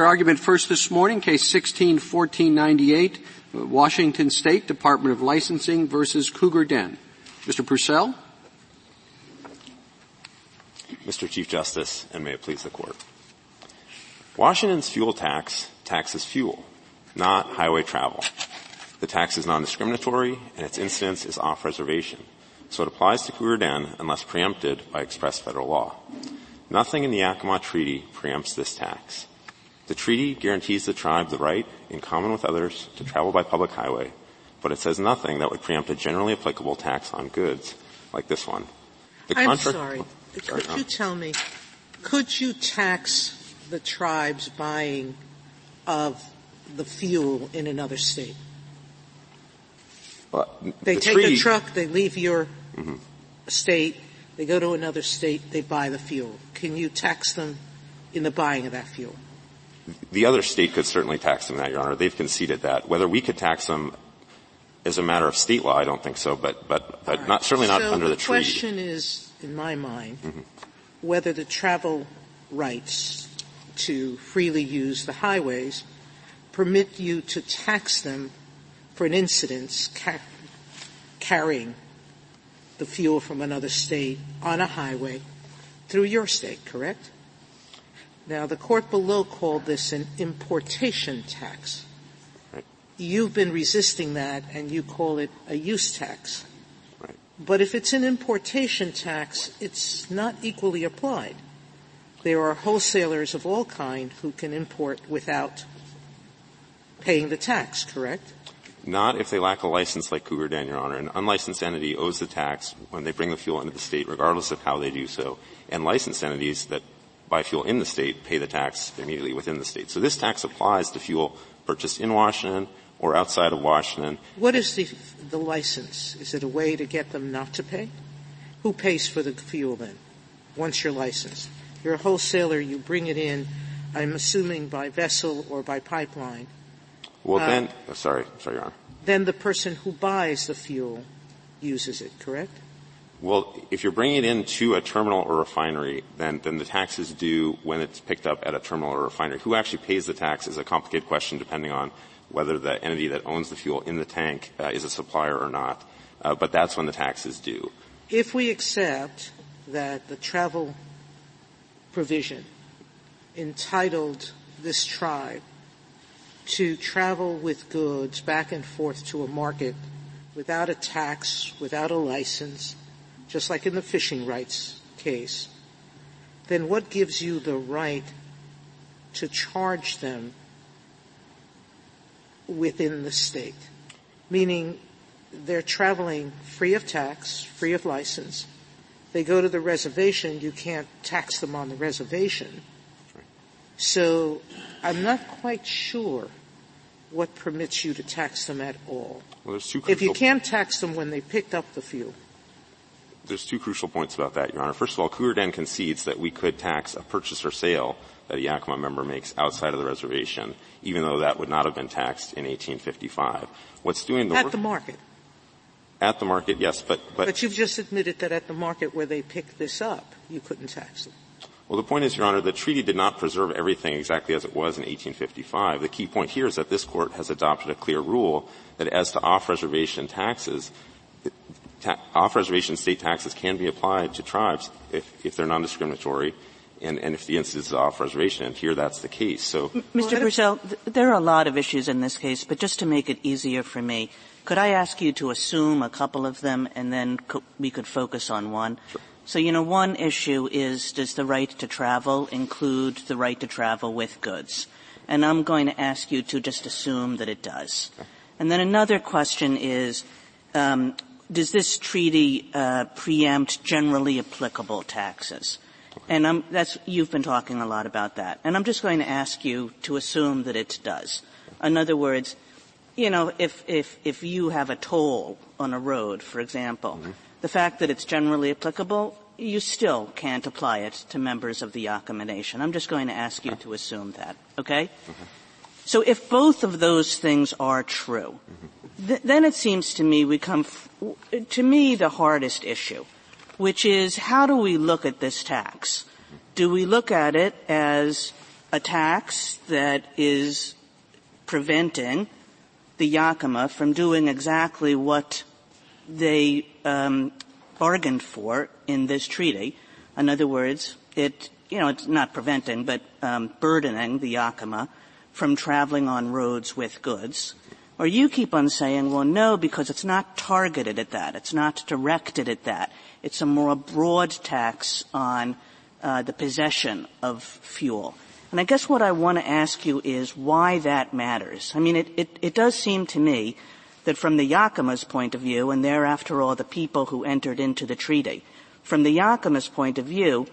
hear argument first this morning, case 161498, Washington State Department of Licensing versus Cougar Den. Mr. Purcell? Mr. Chief Justice, and may it please the Court. Washington's fuel tax taxes fuel, not highway travel. The tax is non-discriminatory, and its incidence is off-reservation, so it applies to Cougar Den unless preempted by express federal law. Nothing in the Yakama Treaty preempts this tax. The treaty guarantees the tribe the right, in common with others, to travel by public highway, but it says nothing that would preempt a generally applicable tax on goods like this one. The I'm sorry. Could you tell me, could you tax the tribe's buying of the fuel in another state? Well, they the take treaty, a truck, they leave your mm-hmm. state, they go to another state, they buy the fuel. Can you tax them in the buying of that fuel? The other state could certainly tax them that, Your Honor. They've conceded that. Whether we could tax them as a matter of state law, I don't think so, but, but, but right. not, certainly not so under the, the treaty. The question is, in my mind, mm-hmm. whether the travel rights to freely use the highways permit you to tax them for an incident ca- carrying the fuel from another state on a highway through your state, correct? Now, the court below called this an importation tax. Right. You've been resisting that and you call it a use tax. Right. But if it's an importation tax, it's not equally applied. There are wholesalers of all kind who can import without paying the tax, correct? Not if they lack a license like Cougar Den, Your Honor. An unlicensed entity owes the tax when they bring the fuel into the state, regardless of how they do so. And licensed entities that buy fuel in the state pay the tax immediately within the state. So this tax applies to fuel purchased in Washington or outside of Washington. What is the, the license? Is it a way to get them not to pay? Who pays for the fuel then, once you're licensed? You're a wholesaler, you bring it in, I'm assuming by vessel or by pipeline. Well, uh, then, oh, sorry, sorry, Your Honor. Then the person who buys the fuel uses it, correct? Well, if you're bringing it into a terminal or refinery, then, then the tax is due when it's picked up at a terminal or refinery. Who actually pays the tax is a complicated question depending on whether the entity that owns the fuel in the tank uh, is a supplier or not. Uh, but that's when the tax is due. If we accept that the travel provision entitled this tribe to travel with goods back and forth to a market without a tax, without a license, just like in the fishing rights case, then what gives you the right to charge them within the state? Meaning they're traveling free of tax, free of license. They go to the reservation, you can't tax them on the reservation. So I'm not quite sure what permits you to tax them at all. Well, if you can't tax them when they picked up the fuel. There's two crucial points about that, Your Honor. First of all, Cougar Den concedes that we could tax a purchase or sale that a Yakama member makes outside of the reservation, even though that would not have been taxed in 1855. What's doing the work at work- the market? At the market, yes, but, but but you've just admitted that at the market where they picked this up, you couldn't tax them. Well, the point is, Your Honor, the treaty did not preserve everything exactly as it was in 1855. The key point here is that this court has adopted a clear rule that as to off-reservation taxes, ta- off-reservation state taxes can be applied to tribes if, if they're non-discriminatory and, and if the incidence is off-reservation, and here that's the case. So, Mr. Purcell, th- there are a lot of issues in this case, but just to make it easier for me, could I ask you to assume a couple of them and then co- we could focus on one? Sure. So, you know, one issue is does the right to travel include the right to travel with goods? And I'm going to ask you to just assume that it does. Okay. And then another question is, um, does this treaty uh, preempt generally applicable taxes? And I'm, that's, you've been talking a lot about that. And I'm just going to ask you to assume that it does. In other words, you know, if, if, if you have a toll on a road, for example, mm-hmm the fact that it's generally applicable, you still can't apply it to members of the Yakama Nation. I'm just going to ask you to assume that, okay? Mm-hmm. So if both of those things are true, mm-hmm. Th- then it seems to me we come, to me, the hardest issue, which is how do we look at this tax? Do we look at it as a tax that is preventing the Yakama from doing exactly what they um, bargained for in this treaty. In other words, it, you know, it's not preventing, but um, burdening the Yakama from traveling on roads with goods. Or you keep on saying, well, no, because it's not targeted at that. It's not directed at that. It's a more broad tax on uh, the possession of fuel. And I guess what I want to ask you is why that matters. I mean, it, it, it does seem to me that from the Yakama's point of view, and they're after all the people who entered into the treaty, from the Yakama's point of view,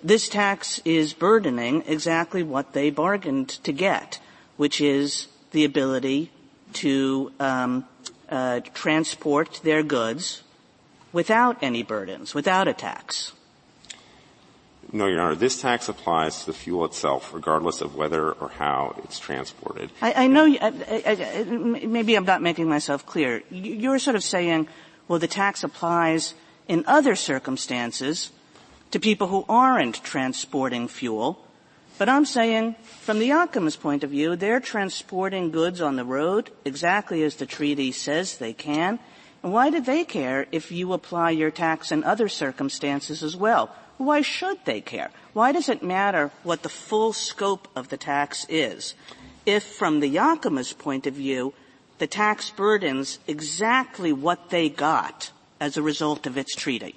this tax is burdening exactly what they bargained to get, which is the ability to um, uh, transport their goods without any burdens, without a tax. No, Your Honor. This tax applies to the fuel itself, regardless of whether or how it's transported. I, I know. I, I, maybe I'm not making myself clear. You're sort of saying, well, the tax applies in other circumstances to people who aren't transporting fuel. But I'm saying, from the Yakama's point of view, they're transporting goods on the road exactly as the treaty says they can. And why do they care if you apply your tax in other circumstances as well? Why should they care? Why does it matter what the full scope of the tax is if, from the Yakama's point of view, the tax burdens exactly what they got as a result of its treaty?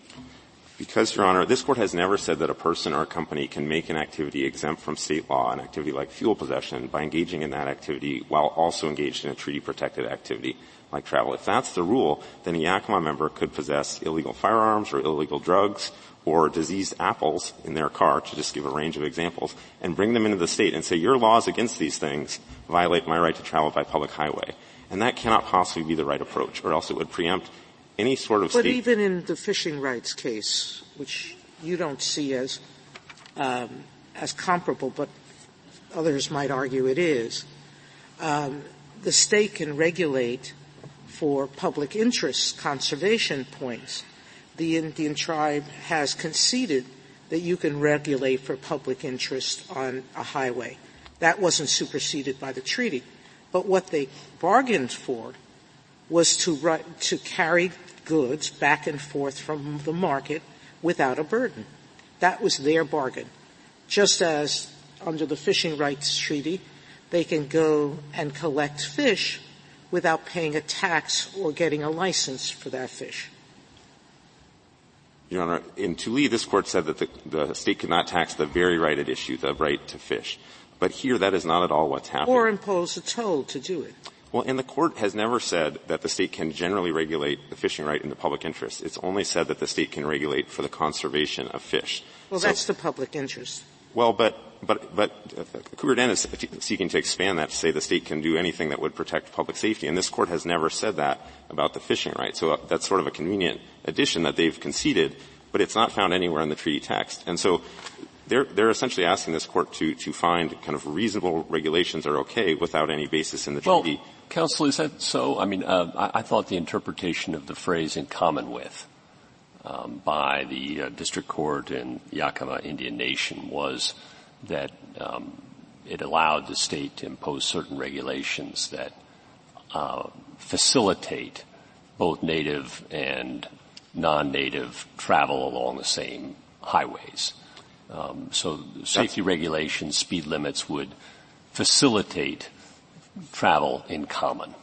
Because, Your Honor, this Court has never said that a person or a company can make an activity exempt from state law, an activity like fuel possession, by engaging in that activity while also engaged in a treaty-protected activity like travel. If that's the rule, then a Yakama member could possess illegal firearms or illegal drugs or diseased apples in their car, to just give a range of examples, and bring them into the state and say, your laws against these things violate my right to travel by public highway. And that cannot possibly be the right approach, or else it would preempt any sort of but state. even in the fishing rights case, which you don't see as um, as comparable, but others might argue it is, um, the state can regulate for public interest conservation points the Indian tribe has conceded that you can regulate for public interest on a highway. That wasn't superseded by the treaty. But what they bargained for was to, to carry goods back and forth from the market without a burden. That was their bargain. Just as under the fishing rights treaty, they can go and collect fish without paying a tax or getting a license for that fish. Your Honor, in Tulee, this court said that the, the state could not tax the very right at issue, the right to fish. But here, that is not at all what's happening. Or impose a toll to do it. Well, and the court has never said that the state can generally regulate the fishing right in the public interest. It's only said that the state can regulate for the conservation of fish. Well, so, that's the public interest. Well, but but but uh, Cougar Den is seeking to expand that to say the state can do anything that would protect public safety, and this court has never said that about the fishing right. So uh, that's sort of a convenient addition that they've conceded, but it's not found anywhere in the treaty text. And so they're, they're essentially asking this court to, to find kind of reasonable regulations are okay without any basis in the treaty. Well, counsel, is that so? I mean, uh, I, I, thought the interpretation of the phrase "in common with" um, by the uh, district court in Yakama Indian Nation was that um, it allowed the state to impose certain regulations that uh, facilitate both native and non-native travel along the same highways. Um, so safety That's, regulations, speed limits would facilitate travel in common.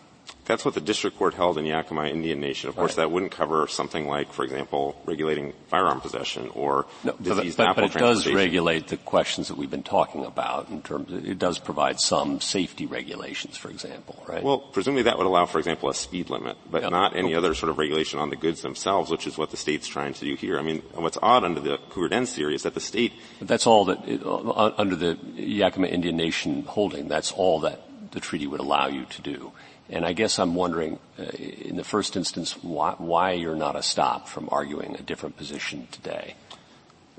That's what the district court held in Yakama Indian Nation. Of course, right. that wouldn't cover something like, for example, regulating firearm possession or no, but, apple but it does regulate the questions that we've been talking about. In terms, of, it does provide some safety regulations, for example, right? Well, presumably that would allow, for example, a speed limit, but not any other sort of regulation on the goods themselves, which is what the state's trying to do here. I mean, what's odd under the Cougar Den theory is that the state. But that's all that it, uh, under the Yakama Indian Nation holding. That's all that the treaty would allow you to do. And I guess I'm wondering, uh, in the first instance, why, why, you're not estopped from arguing a different position today.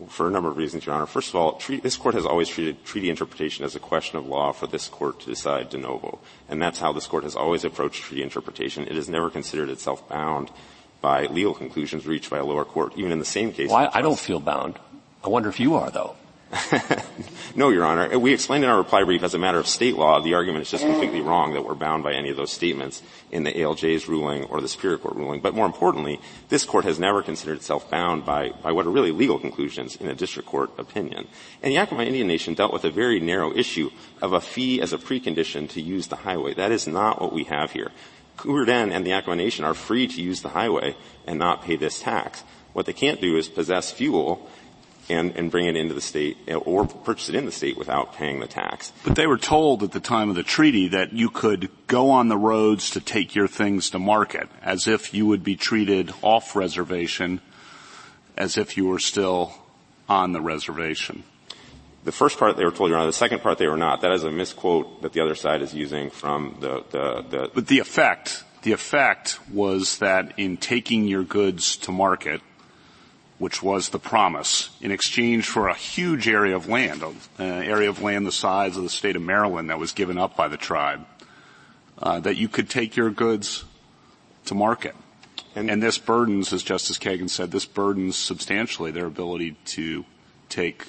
For a number of reasons, Your Honor. First of all, treaty, this court has always treated treaty interpretation as a question of law for this court to decide de novo. And that's how this court has always approached treaty interpretation. It has never considered itself bound by legal conclusions reached by a lower court, even in the same case. Well, I, I don't feel bound. I wonder if you are, though. no, Your Honor. We explained in our reply brief as a matter of state law, the argument is just completely wrong that we're bound by any of those statements in the ALJ's ruling or the Superior Court ruling. But more importantly, this Court has never considered itself bound by, by what are really legal conclusions in a district court opinion. And the Yakama Indian Nation dealt with a very narrow issue of a fee as a precondition to use the highway. That is not what we have here. Cougar Den and the Yakama Nation are free to use the highway and not pay this tax. What they can't do is possess fuel and, and bring it into the state or purchase it in the state without paying the tax. But they were told at the time of the treaty that you could go on the roads to take your things to market as if you would be treated off reservation as if you were still on the reservation. The first part they were told, Your Honor. The second part they were not. That is a misquote that the other side is using from the, the, the But the effect, the effect was that in taking your goods to market, which was the promise, in exchange for a huge area of land, an area of land the size of the state of Maryland that was given up by the tribe, uh, that you could take your goods to market. And, and this burdens, as Justice Kagan said, this burdens substantially their ability to take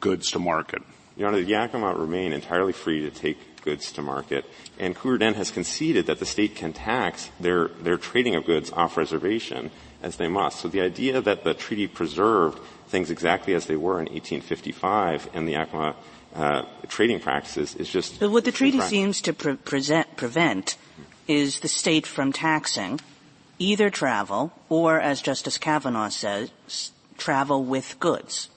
goods to market. Your Honor, the Yakama remain entirely free to take goods to market, and Cougar Den has conceded that the state can tax their, their trading of goods off reservation as they must. So the idea that the treaty preserved things exactly as they were in 1855 and the Yakama uh, trading practices is just. But what the treaty seems to pre- present, prevent is the state from taxing either travel or, as Justice Kavanaugh says, travel with goods.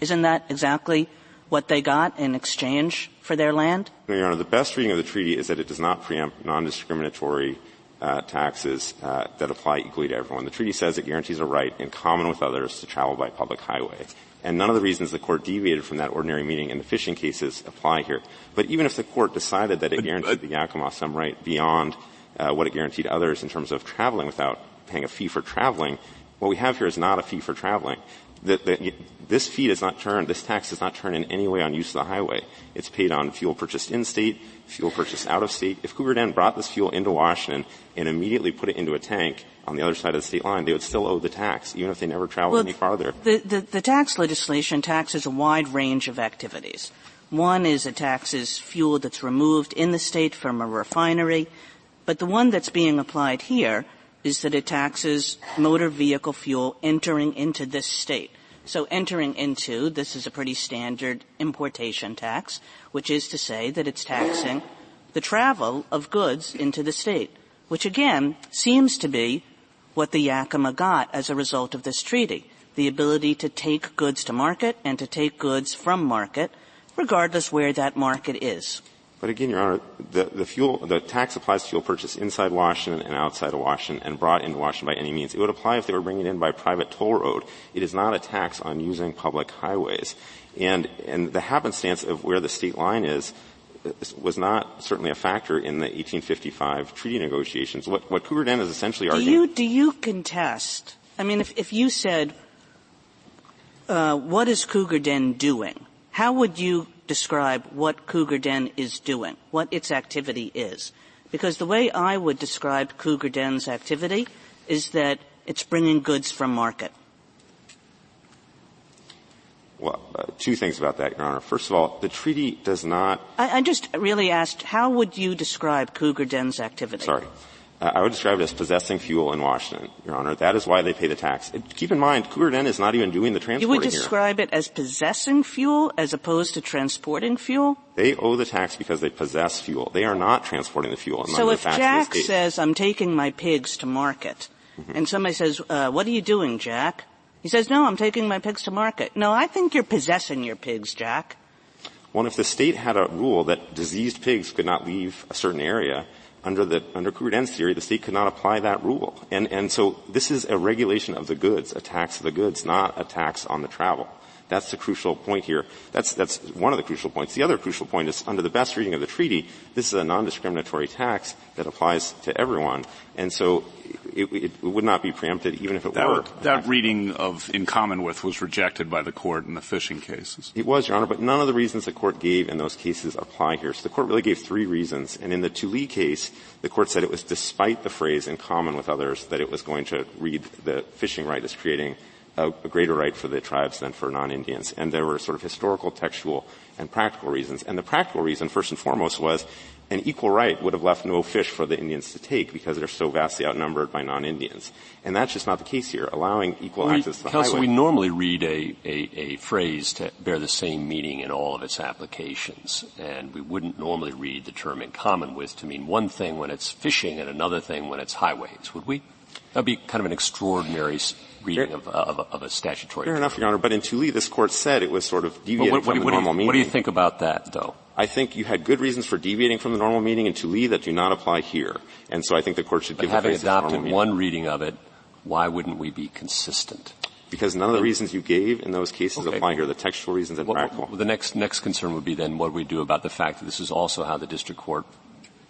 Isn't that exactly what they got in exchange for their land? No, Your Honor. The best reading of the treaty is that it does not preempt non-discriminatory uh, taxes uh, that apply equally to everyone. The treaty says it guarantees a right in common with others to travel by public highway. And none of the reasons the court deviated from that ordinary meaning in the fishing cases apply here. But even if the court decided that it guaranteed the Yakama some right beyond uh, what it guaranteed others in terms of traveling without paying a fee for traveling, what we have here is not a fee for traveling that, that this fee does not turn, this tax does not turn in any way on use of the highway. It's paid on fuel purchased in state, fuel purchased out of state. If Cougar Den brought this fuel into Washington and immediately put it into a tank on the other side of the state line, they would still owe the tax, even if they never traveled well, any farther. The, the, the tax legislation taxes a wide range of activities. One is it taxes fuel that's removed in the state from a refinery, but the one that's being applied here is that it taxes motor vehicle fuel entering into this state. So entering into, this is a pretty standard importation tax, which is to say that it's taxing the travel of goods into the state, which again seems to be what the Yakama got as a result of this treaty. The ability to take goods to market and to take goods from market, regardless where that market is. But again, Your Honor, the, the fuel, the tax applies to fuel purchase inside Washington and outside of Washington and brought into Washington by any means. It would apply if they were bringing it in by private toll road. It is not a tax on using public highways. And, and the happenstance of where the state line is was not certainly a factor in the 1855 treaty negotiations. What, what Cougar Den is essentially do arguing. You, do you contest? I mean, if, if you said, uh, what is Cougar Den doing? How would you describe what Cougar Den is doing, what its activity is. Because the way I would describe Cougar Den's activity is that it's bringing goods from market. Well, uh, two things about that, Your Honor. First of all, the treaty does not. I, I just really asked, how would you describe Cougar Den's activity? Sorry. I would describe it as possessing fuel in Washington, Your Honor. That is why they pay the tax. keep in mind, Cougar Den is not even doing the transporting You would describe it as possessing fuel as opposed to transporting fuel? They owe the tax because they possess fuel. They are not transporting the fuel. So if Jack says, I'm taking my pigs to market, mm-hmm. and somebody says, uh, what are you doing, Jack? He says, no, I'm taking my pigs to market. No, I think you're possessing your pigs, Jack. Well, if the state had a rule that diseased pigs could not leave a certain area, under the under Cougar Den's theory, the state could not apply that rule. And and so this is a regulation of the goods, a tax of the goods, not a tax on the travel. That's the crucial point here. That's, that's one of the crucial points. The other crucial point is under the best reading of the treaty, this is a non-discriminatory tax that applies to everyone. And so it, it, would not be preempted even if it that, were. That reading of in common with was rejected by the court in the fishing cases. It was, Your Honor, but none of the reasons the court gave in those cases apply here. So the court really gave three reasons. And in the Tulee case, the court said it was despite the phrase in common with others that it was going to read the fishing right as creating a, a greater right for the tribes than for non-Indians. And there were sort of historical, textual, and practical reasons. And the practical reason, first and foremost, was an equal right would have left no fish for the Indians to take because they're so vastly outnumbered by non-Indians. And that's just not the case here. Allowing equal we, access to the Counsel, highway. we normally read a, a, a, phrase to bear the same meaning in all of its applications. And we wouldn't normally read the term in common with to mean one thing when it's fishing and another thing when it's highways, would we? That'd be kind of an extraordinary reading of, uh, of, of, a statutory. Fair enough, Your Honor. But in Tulee, this court said it was sort of deviating what, what, from the what normal you, meaning. What do you think about that, though? I think you had good reasons for deviating from the normal meaning in Tulee that do not apply here. And so I think the court should but give having the adopted one reading of it, why wouldn't we be consistent? Because none of the reasons you gave in those cases okay. apply here, the textual reasons and well, practical. Well, the next, next concern would be then what we do about the fact that this is also how the district court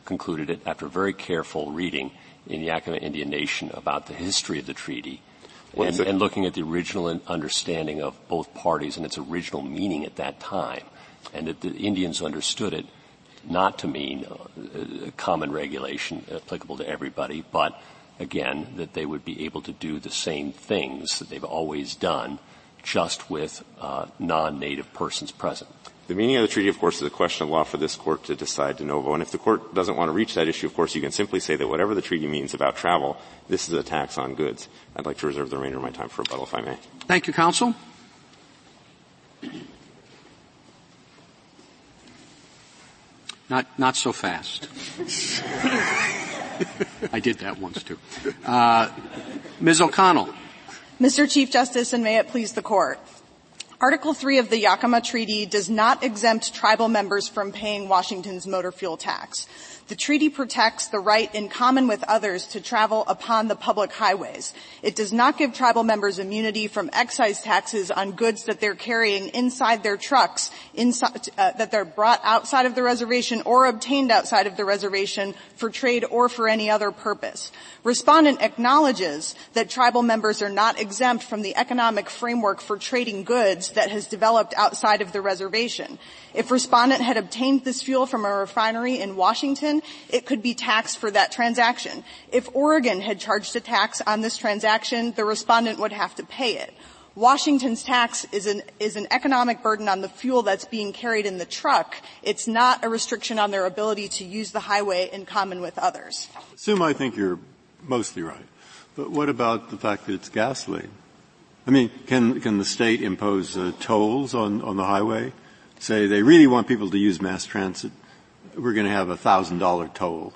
concluded it after very careful reading in the Yakama Indian Nation about the history of the treaty and, and, looking at the original understanding of both parties and its original meaning at that time, and that the Indians understood it not to mean a common regulation applicable to everybody, but again, that they would be able to do the same things that they've always done, just with uh, non-native persons present. The meaning of the treaty, of course, is a question of law for this court to decide de novo. And if the court doesn't want to reach that issue, of course, you can simply say that whatever the treaty means about travel, this is a tax on goods. I'd like to reserve the remainder of my time for rebuttal, if I may. Thank you, counsel. Not, not so fast. I did that once too. Uh, Ms. O'Connell. Mr. Chief Justice, and may it please the court. Article 3 of the Yakama Treaty does not exempt tribal members from paying Washington's motor fuel tax. The treaty protects the right in common with others to travel upon the public highways. It does not give tribal members immunity from excise taxes on goods that they're carrying inside their trucks, inside, uh, that they're brought outside of the reservation or obtained outside of the reservation for trade or for any other purpose. Respondent acknowledges that tribal members are not exempt from the economic framework for trading goods that has developed outside of the reservation. If respondent had obtained this fuel from a refinery in Washington, it could be taxed for that transaction. If Oregon had charged a tax on this transaction, the respondent would have to pay it. Washington's tax is an, is an economic burden on the fuel that's being carried in the truck. It's not a restriction on their ability to use the highway in common with others. Assume I think you're mostly right. But what about the fact that it's gasoline? I mean, can, can the state impose uh, tolls on, on the highway? Say they really want people to use mass transit. We're going to have a thousand dollar toll.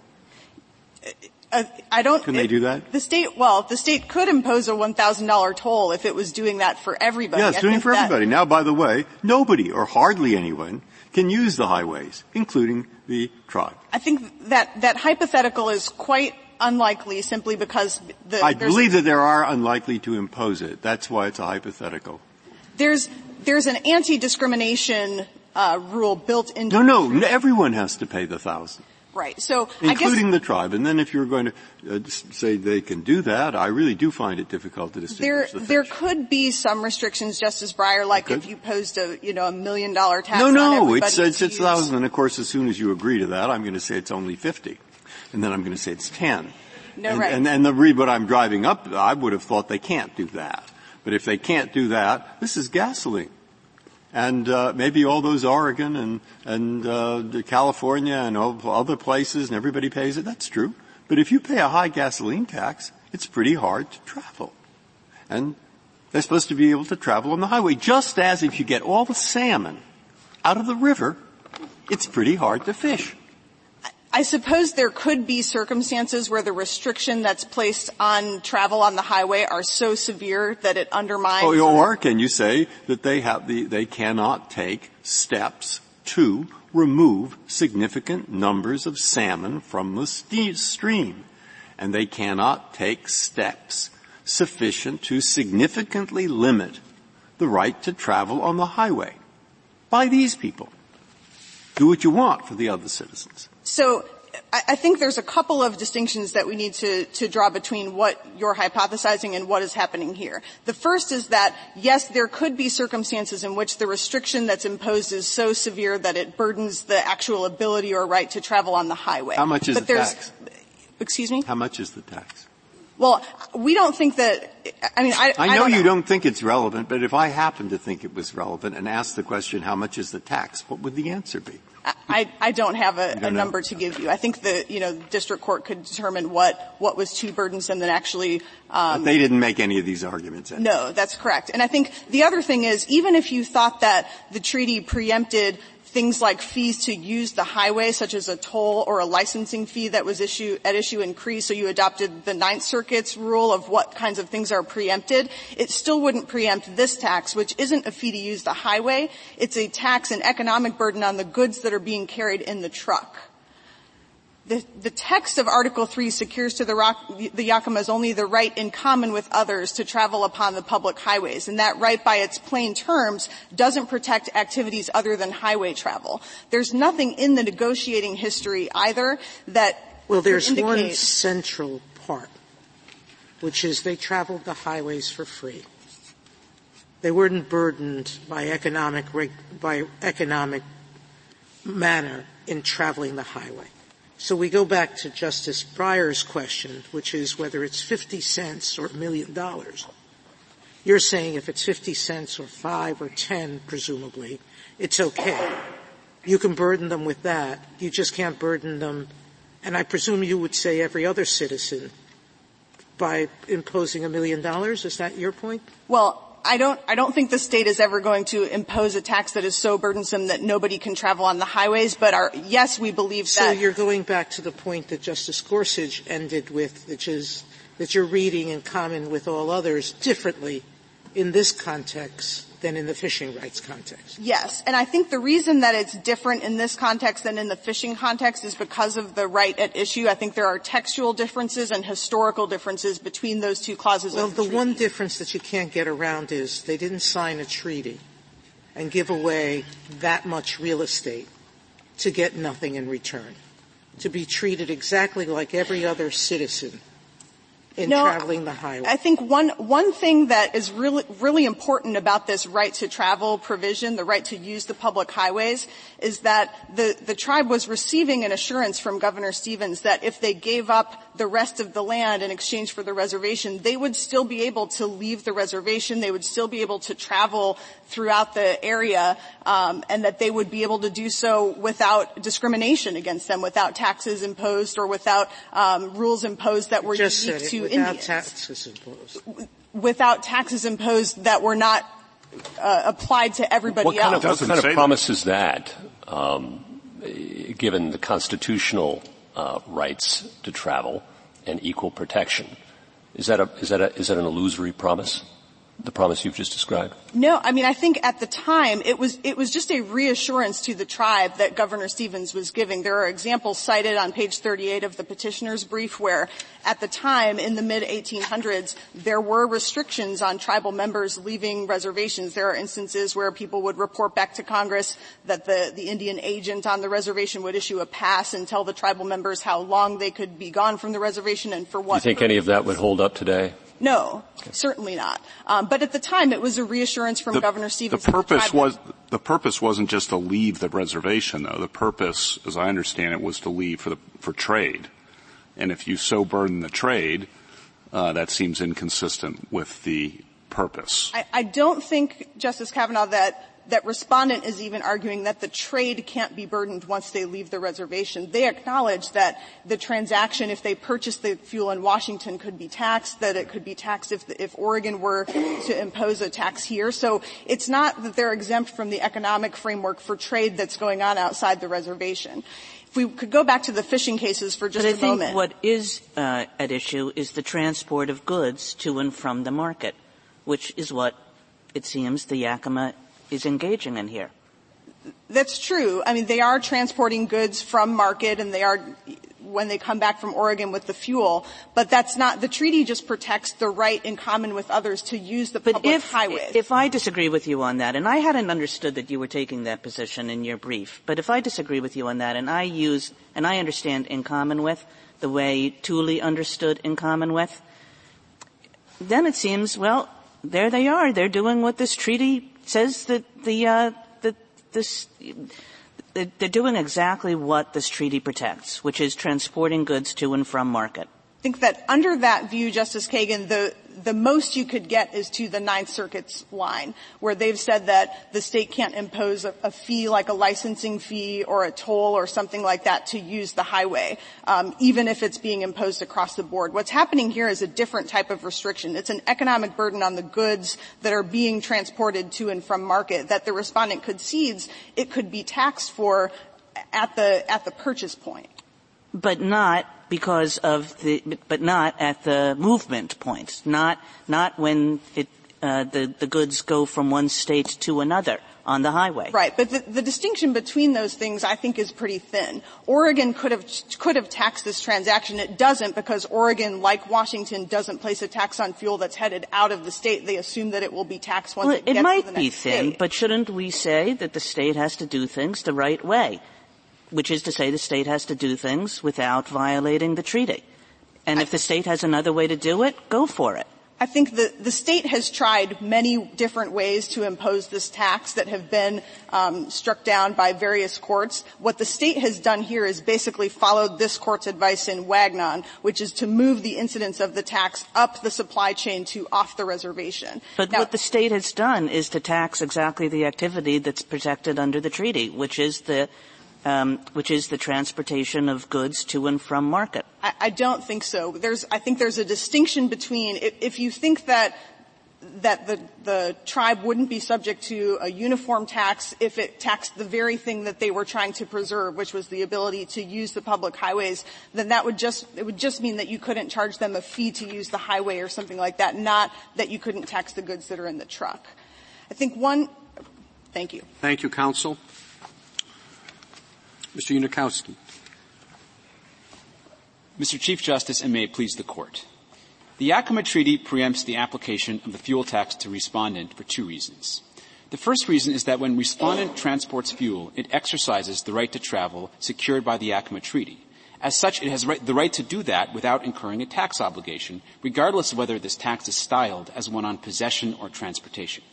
Uh, I don't. Can they do that? The state, well, the state could impose a one thousand dollar toll if it was doing that for everybody. Yeah, it's I doing it for that, everybody. Now, by the way, nobody or hardly anyone can use the highways, including the tribe. I think that that hypothetical is quite unlikely simply because the, I believe that there are unlikely to impose it. That's why it's a hypothetical. There's there's an anti-discrimination uh, rule built into. No, no, everyone has to pay the thousand. Right. So including the tribe. And then if you're going to uh, say they can do that, I really do find it difficult to distinguish there, the There could be some restrictions, Justice Breyer, like if you posed a you know a million dollar tax. No, no, it's it's, it's thousand. And of course, as soon as you agree to that, I'm going to say it's only fifty, and then I'm going to say it's ten. No, and, right. And, and the read what I'm driving up, I would have thought they can't do that. But if they can't do that, this is gasoline and uh, maybe all those Oregon and and uh, California and all other places, and everybody pays it. That's true. But if you pay a high gasoline tax, it's pretty hard to travel, and they're supposed to be able to travel on the highway. Just as if you get all the salmon out of the river, it's pretty hard to fish. I suppose there could be circumstances where the restriction that's placed on travel on the highway are so severe that it undermines. Oh, or can you say that they have the, they cannot take steps to remove significant numbers of salmon from the stream, and they cannot take steps sufficient to significantly limit the right to travel on the highway by these people. Do what you want for the other citizens. So I think there's a couple of distinctions that we need to, to, draw between what you're hypothesizing and what is happening here. The first is that, yes, there could be circumstances in which the restriction that's imposed is so severe that it burdens the actual ability or right to travel on the highway. How much is but the tax? Excuse me? How much is the tax? Well, we don't think that, I mean, I, I I know don't you know. don't think it's relevant, but if I happen to think it was relevant and asked the question, how much is the tax, what would the answer be? I, I don't have a, don't a number to give you. I think the, you know, district court could determine what, what was too burdensome than actually, um, But they didn't make any of these arguments. No, that's correct. And I think the other thing is, even if you thought that the treaty preempted things like fees to use the highway, such as a toll or a licensing fee that was issue, at issue in Cree, so you adopted the Ninth Circuit's rule of what kinds of things are preempted, it still wouldn't preempt this tax, which isn't a fee to use the highway. It's a tax and economic burden on the goods that are being carried in the truck. The, the text of Article 3 secures to the, rock, the Yakamas only the right in common with others to travel upon the public highways. And that right by its plain terms doesn't protect activities other than highway travel. There's nothing in the negotiating history either that Well, there's one central part, which is they traveled the highways for free. They weren't burdened by economic by economic manner in traveling the highway. So we go back to Justice Breyer's question, which is whether it's 50 cents or a million dollars. You're saying if it's 50 cents or 5 or 10, presumably, it's okay. You can burden them with that. You just can't burden them, and I presume you would say every other citizen, by imposing a million dollars. Is that your point? Well, I don't, I don't think the state is ever going to impose a tax that is so burdensome that nobody can travel on the highways, but our, yes, we believe So that. you're going back to the point that Justice Gorsuch ended with, which is that you're reading in common with all others differently in this context than in the fishing rights context. Yes, and I think the reason that it's different in this context than in the fishing context is because of the right at issue. I think there are textual differences and historical differences between those two clauses Well, of the, the one difference that you can't get around is they didn't sign a treaty and give away that much real estate to get nothing in return. To be treated exactly like every other citizen in No, traveling the highway. I think one, one thing that is really, really important about this right to travel provision, the right to use the public highways, is that the, the tribe was receiving an assurance from Governor Stevens that if they gave up the rest of the land in exchange for the reservation, they would still be able to leave the reservation, they would still be able to travel throughout the area, um, and that they would be able to do so without discrimination against them, without taxes imposed or without um, rules imposed that were unique said it, to without taxes imposed. without taxes imposed that were not uh, applied to everybody What kind else. of, what kind of that. promise is that, um, given the constitutional uh, rights to travel and equal protection? Is that a is that a is that an illusory promise? The promise you've just described. No, I mean I think at the time it was it was just a reassurance to the tribe that Governor Stevens was giving. There are examples cited on page 38 of the petitioner's brief where at the time in the mid 1800s there were restrictions on tribal members leaving reservations. There are instances where people would report back to Congress that the the Indian agent on the reservation would issue a pass and tell the tribal members how long they could be gone from the reservation and for what. Do you think any of that would hold up today? No, certainly not. Um, but at the time, it was a reassurance from The- Governor Stevens. The purpose was, the purpose wasn't just to leave the reservation though. The purpose, as I understand it, was to leave for the, for trade. And if you so burden the trade, uh, that seems inconsistent with the purpose. I, I don't think, Justice Kavanaugh, that that respondent is even arguing that the trade can't be burdened once they leave the reservation. They acknowledge that the transaction, if they purchase the fuel in Washington, could be taxed, that it could be taxed if, if Oregon were to impose a tax here. So it's not that they're exempt from the economic framework for trade that's going on outside the reservation. If we could go back to the fishing cases for just But I a think moment. what is uh, at issue is the transport of goods to and from the market, which is what it seems the Yakama is engaging in here. That's true. I mean, they are transporting goods from market and they are, when they come back from Oregon with the fuel, but that's not, the treaty just protects the right in common with others to use the But public if, highways. if I disagree with you on that, and I hadn't understood that you were taking that position in your brief, but if I disagree with you on that and I use, and I understand in common with the way Tulee understood in common with, then it seems, well, there they are. They're doing what this treaty says that the, uh, that this, they're doing exactly what this treaty protects, which is transporting goods to and from market. I think that under that view, Justice Kagan, the, the most you could get is to the Ninth Circuit's line, where they've said that the state can't impose a, a fee like a licensing fee or a toll or something like that to use the highway, um, even if it's being imposed across the board. What's happening here is a different type of restriction. It's an economic burden on the goods that are being transported to and from market that the respondent concedes it could be taxed for at the at the purchase point. But not because of the, but not at the movement point, not, not when it, uh, the, the goods go from one state to another on the highway. Right, but the, the, distinction between those things I think is pretty thin. Oregon could have could have taxed this transaction. It doesn't because Oregon, like Washington, doesn't place a tax on fuel that's headed out of the state. They assume that it will be taxed once well, it, it gets might to the be thin, state. but shouldn't we say that the state has to do things the right way? Which is to say the state has to do things without violating the treaty. And if the state has another way to do it, go for it. I think the, the state has tried many different ways to impose this tax that have been um, struck down by various courts. What the state has done here is basically followed this court's advice in Wagnon, which is to move the incidence of the tax up the supply chain to off the reservation. But now, what the state has done is to tax exactly the activity that's protected under the treaty, which is the um, which is the transportation of goods to and from market. I, I don't think so. There's, I think there's a distinction between if, if you think that that the, the tribe wouldn't be subject to a uniform tax if it taxed the very thing that they were trying to preserve, which was the ability to use the public highways, then that would just, it would just mean that you couldn't charge them a fee to use the highway or something like that, not that you couldn't tax the goods that are in the truck. I think one, thank you. Thank you, counsel. Mr. Unikowsky. Mr. Chief Justice, and may it please the Court. The Yakama Treaty preempts the application of the fuel tax to respondent for two reasons. The first reason is that when respondent transports fuel, it exercises the right to travel secured by the Yakama Treaty. As such, it has the right to do that without incurring a tax obligation, regardless of whether this tax is styled as one on possession or transportation.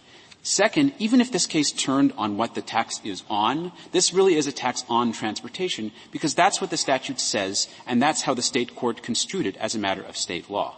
Second, even if this case turned on what the tax is on, this really is a tax on transportation because that's what the statute says and that's how the state court construed it as a matter of state law.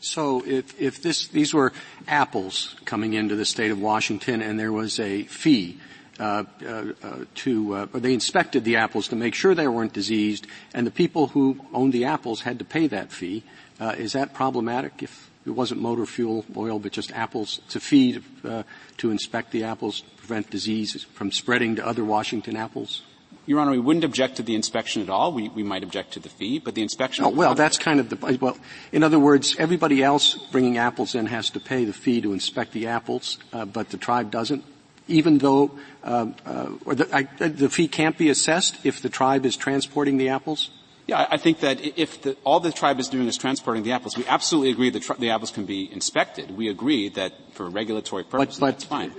So if, if this, these were apples coming into the state of Washington and there was a fee uh, uh, uh, to, uh, or they inspected the apples to make sure they weren't diseased, and the people who owned the apples had to pay that fee. Uh, is that problematic? If it wasn't motor fuel oil, but just apples to feed, uh, to inspect the apples, to prevent disease from spreading to other Washington apples? Your Honor, we wouldn't object to the inspection at all. We, we might object to the fee, but the inspection. Oh, well, that's kind of the, well, in other words, everybody else bringing apples in has to pay the fee to inspect the apples, uh, but the tribe doesn't, even though, uh, uh, or the, I, the fee can't be assessed if the tribe is transporting the apples? Yeah, I think that if the, all the tribe is doing is transporting the apples, we absolutely agree that tr- the apples can be inspected. We agree that for regulatory purposes, but, but, that's fine.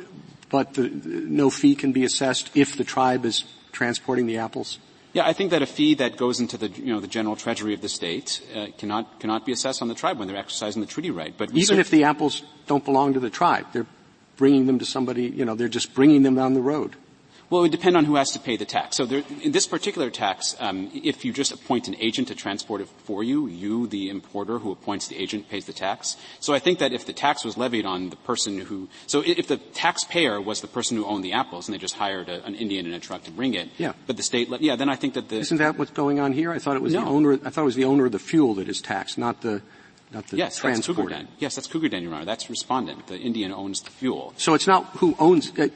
But the, no fee can be assessed if the tribe is transporting the apples? Yeah, I think that a fee that goes into the you know the general treasury of the state uh, cannot cannot be assessed on the tribe when they're exercising the treaty right. But even if the apples don't belong to the tribe, they're bringing them to somebody. You know, they're just bringing them down the road. Well, it would depend on who has to pay the tax. So there, in this particular tax, um, if you just appoint an agent to transport it for you, you, the importer who appoints the agent, pays the tax. So I think that if the tax was levied on the person who, so if the taxpayer was the person who owned the apples and they just hired a, an Indian in a truck to bring it, yeah. but the state, yeah, then I think that the isn't that what's going on here? I thought it was no. the owner. I thought it was the owner of the fuel that is taxed, not the not the yes, transporter. That's Cougar Den. Yes, that's Cougar Den, Your Honor. That's respondent. The Indian owns the fuel. So it's not who owns it.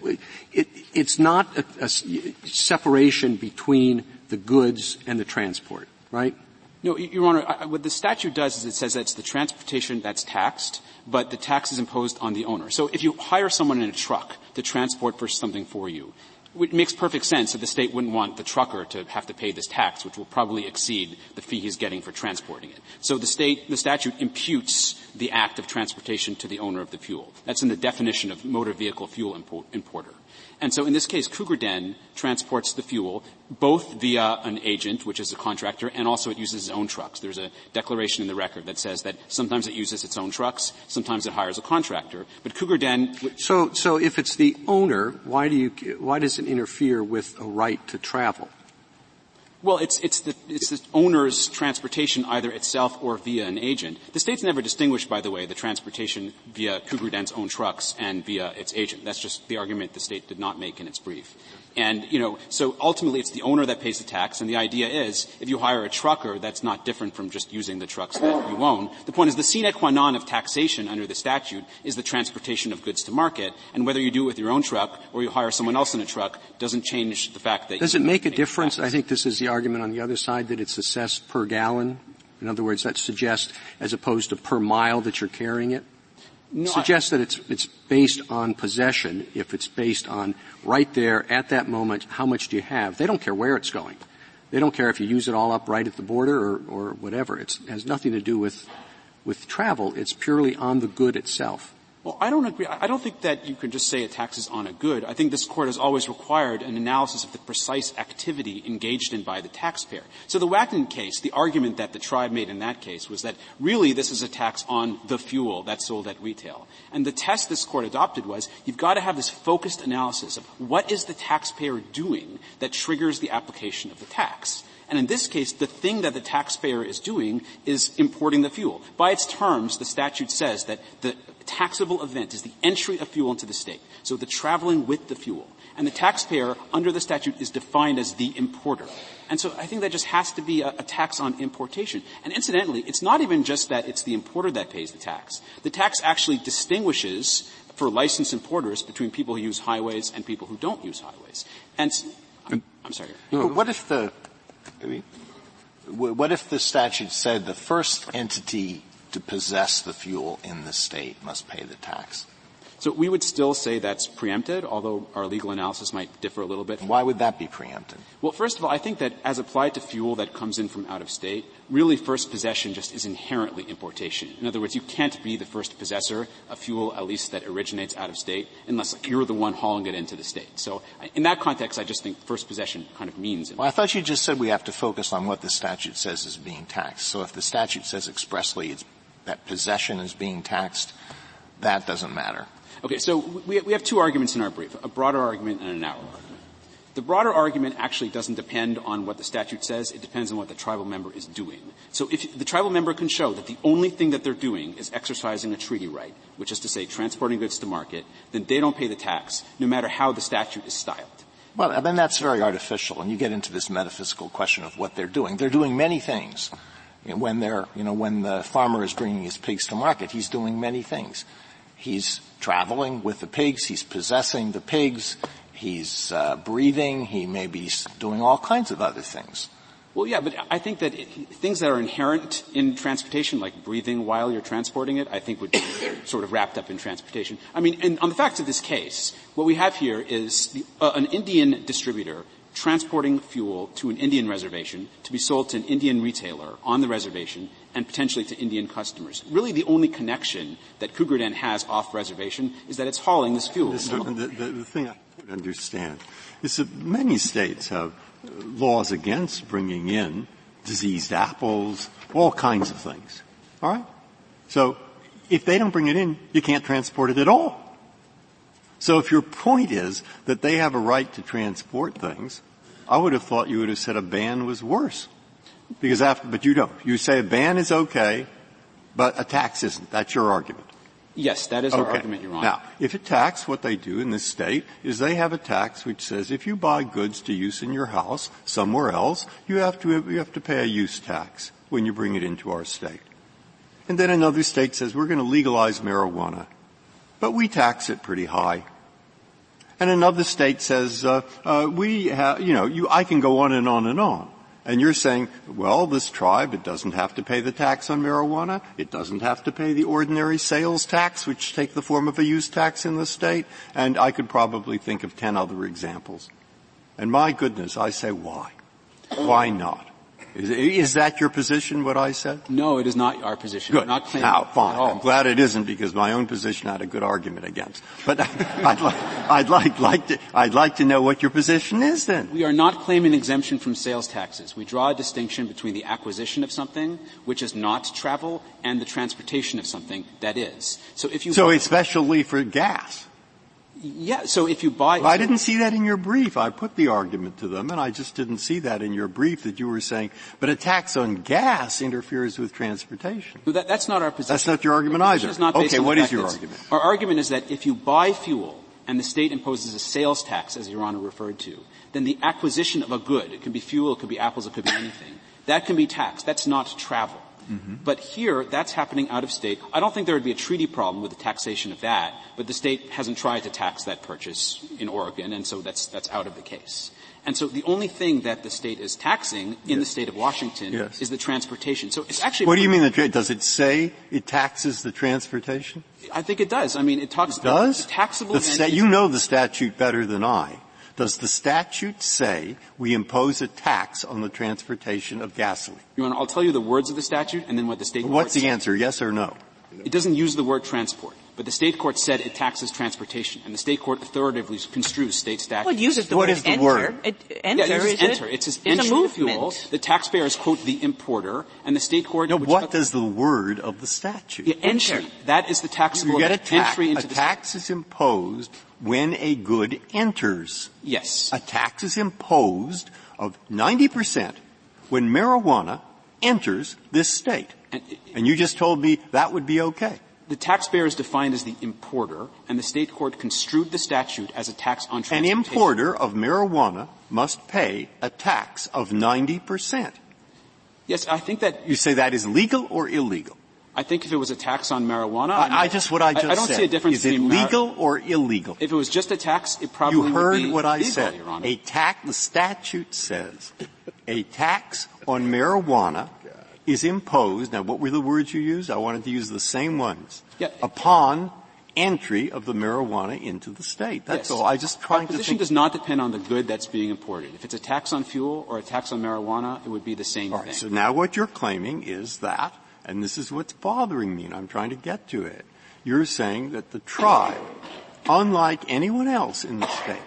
it it's not a, a separation between the goods and the transport, right? No, Your Honor, I, what the statute does is it says that it's the transportation that's taxed, but the tax is imposed on the owner. So if you hire someone in a truck to transport for something for you, it makes perfect sense that the state wouldn't want the trucker to have to pay this tax, which will probably exceed the fee he's getting for transporting it. So the state, the statute imputes the act of transportation to the owner of the fuel. That's in the definition of motor vehicle fuel importer. And so in this case, Cougar Den transports the fuel both via an agent, which is a contractor, and also it uses its own trucks. There's a declaration in the record that says that sometimes it uses its own trucks, sometimes it hires a contractor. But Cougar Den. So, so if it's the owner, why do you, why does it interfere with a right to travel? Well, it's, it's, the, it's the owner's transportation either itself or via an agent. The state's never distinguished, by the way, the transportation via Cougar Den's own trucks and via its agent. That's just the argument the state did not make in its brief. And, you know, so ultimately it's the owner that pays the tax, and the idea is if you hire a trucker, that's not different from just using the trucks that you own. The point is the sine qua non of taxation under the statute is the transportation of goods to market, and whether you do it with your own truck or you hire someone else in a truck doesn't change the fact that Does it make a difference? I think this is the argument on the other side that it's assessed per gallon. In other words, that suggests as opposed to per mile that you're carrying it. No, suggests that it's it's based on possession. If it's based on right there at that moment, how much do you have? They don't care where it's going. They don't care if you use it all up right at the border or, or whatever. It's, it has nothing to do with with travel. It's purely on the good itself. Well, I don't agree. I don't think that you can just say a tax is on a good. I think this court has always required an analysis of the precise activity engaged in by the taxpayer. So the Wagnon case, the argument that the tribe made in that case was that really this is a tax on the fuel that's sold at retail. And the test this court adopted was you've got to have this focused analysis of what is the taxpayer doing that triggers the application of the tax. And in this case, the thing that the taxpayer is doing is importing the fuel. By its terms, the statute says that the taxable event is the entry of fuel into the state. So the traveling with the fuel. And the taxpayer, under the statute, is defined as the importer. And so I think that just has to be a, a, tax on importation. And incidentally, it's not even just that it's the importer that pays the tax. The tax actually distinguishes for licensed importers between people who use highways and people who don't use highways. And I'm, I'm sorry. But what if the I mean, what if the statute said the first entity to possess the fuel in the state must pay the tax? So we would still say that's preempted, although our legal analysis might differ a little bit. Why would that be preempted? Well, first of all, I think that as applied to fuel that comes in from out of state, really first possession just is inherently importation. In other words, you can't be the first possessor of fuel, at least that originates out of state, unless you're the one hauling it into the state. So in that context, I just think first possession kind of means. Well, I thought you just said we have to focus on what the statute says is being taxed. So if the statute says expressly that possession is being taxed, that doesn't matter. Okay, so we, we have two arguments in our brief, a broader argument and a narrower argument. The broader argument actually doesn't depend on what the statute says, it depends on what the tribal member is doing. So if the tribal member can show that the only thing that they're doing is exercising a treaty right, which is to say transporting goods to market, then they don't pay the tax, no matter how the statute is styled. Well, then that's very artificial, and you get into this metaphysical question of what they're doing. They're doing many things. When they're, you know, when the farmer is bringing his pigs to market, he's doing many things. He's traveling with the pigs. He's possessing the pigs. He's uh, breathing. He may be doing all kinds of other things. Well, yeah, but I think that it, things that are inherent in transportation, like breathing while you're transporting it, I think would be sort of wrapped up in transportation. I mean, and on the facts of this case, what we have here is the, uh, an Indian distributor transporting fuel to an Indian reservation to be sold to an Indian retailer on the reservation and potentially to Indian customers. Really the only connection that Cougar Den has off reservation is that it's hauling this fuel. The, the, the thing I don't understand is that many states have laws against bringing in diseased apples, all kinds of things. All right? So if they don't bring it in, you can't transport it at all. So if your point is that they have a right to transport things, I would have thought you would have said a ban was worse. Because after, but you don't. You say a ban is okay, but a tax isn't. That's your argument. Yes, that is okay. our argument, Your Honor. Now, if a tax, what they do in this state is they have a tax which says if you buy goods to use in your house somewhere else, you have to, you have to pay a use tax when you bring it into our state. And then another state says we're going to legalize marijuana, but we tax it pretty high. And another state says uh, uh, we have, you know, you, I can go on and on and on. And you're saying, well, this tribe, it doesn't have to pay the tax on marijuana. It doesn't have to pay the ordinary sales tax, which take the form of a use tax in the state. And I could probably think of ten other examples. And my goodness, I say why? Why not? Is, is, that your position, what I said? No, it is not our position. Good. Not now, fine. I'm glad it isn't because my own position had a good argument against. But I'd, like, I'd like, like to, I'd like to know what your position is then. We are not claiming exemption from sales taxes. We draw a distinction between the acquisition of something, which is not travel, and the transportation of something that is. So if you. So especially for gas. Yeah, so if you buy... I didn't see that in your brief. I put the argument to them, and I just didn't see that in your brief that you were saying, but a tax on gas interferes with transportation. That, that's not our position. That's not your argument either. okay, what is your argument? Our argument is that if you buy fuel and the state imposes a sales tax, as Your Honor referred to, then the acquisition of a good, it could be fuel, it could be apples, it could be anything, that can be taxed. That's not travel. Mm-hmm. But here, that's happening out of state. I don't think there would be a treaty problem with the taxation of that, but the state hasn't tried to tax that purchase in Oregon, and so that's, that's out of the case. And so the only thing that the state is taxing in yes. the state of Washington yes. is the transportation. So it's actually. What do you mean? The, does it say it taxes the transportation? I think it does. I mean, it talks. It does. taxable. The sta- you know the statute better than I. Does the statute say we impose a tax on the transportation of gasoline? You want, I'll tell you the words of the statute and then what the state What's the answer, yes or no? It doesn't use the word transport. But the state court said it taxes transportation, and the state court authoritatively construes state statute. Well, it uses the what word is the enter. Word? It, enter, yeah, it uses is enter. It? It says it's entry a fuel. The taxpayers quote the importer, and the state court. No, what does the word of the statute? The entry. That is the taxable you get a tax, entry into a the tax state. is imposed when a good enters. Yes. A tax is imposed of 90% when marijuana enters this state. And, and you just told me that would be okay the taxpayer is defined as the importer, and the state court construed the statute as a tax on transportation. An importer of marijuana must pay a tax of 90 percent. Yes, I think that you say that is legal or illegal. I think if it was a tax on marijuana, I, I just what I just I, I don't said. see a difference. Is it legal or illegal? If it was just a tax, it probably you heard what I legal, said. Your Honor. A tax. The statute says a tax on marijuana is imposed. Now, what were the words you used? I wanted to use the same ones. Yeah. Upon entry of the marijuana into the state. That's yes. all. I just trying Our position to think. does not depend on the good that's being imported. If it's a tax on fuel or a tax on marijuana, it would be the same all thing. Right, so now what you're claiming is that, and this is what's bothering me, and I'm trying to get to it. You're saying that the tribe, unlike anyone else in the state,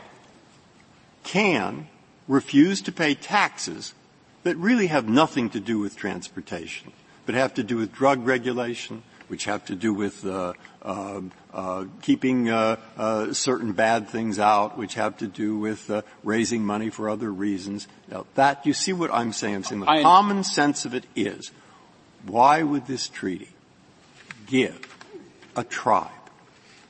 can refuse to pay taxes that really have nothing to do with transportation, but have to do with drug regulation, which have to do with uh, uh, uh, keeping uh, uh, certain bad things out, which have to do with uh, raising money for other reasons. Now, that you see what I'm saying? I'm saying the I, common sense of it is, why would this treaty give a tribe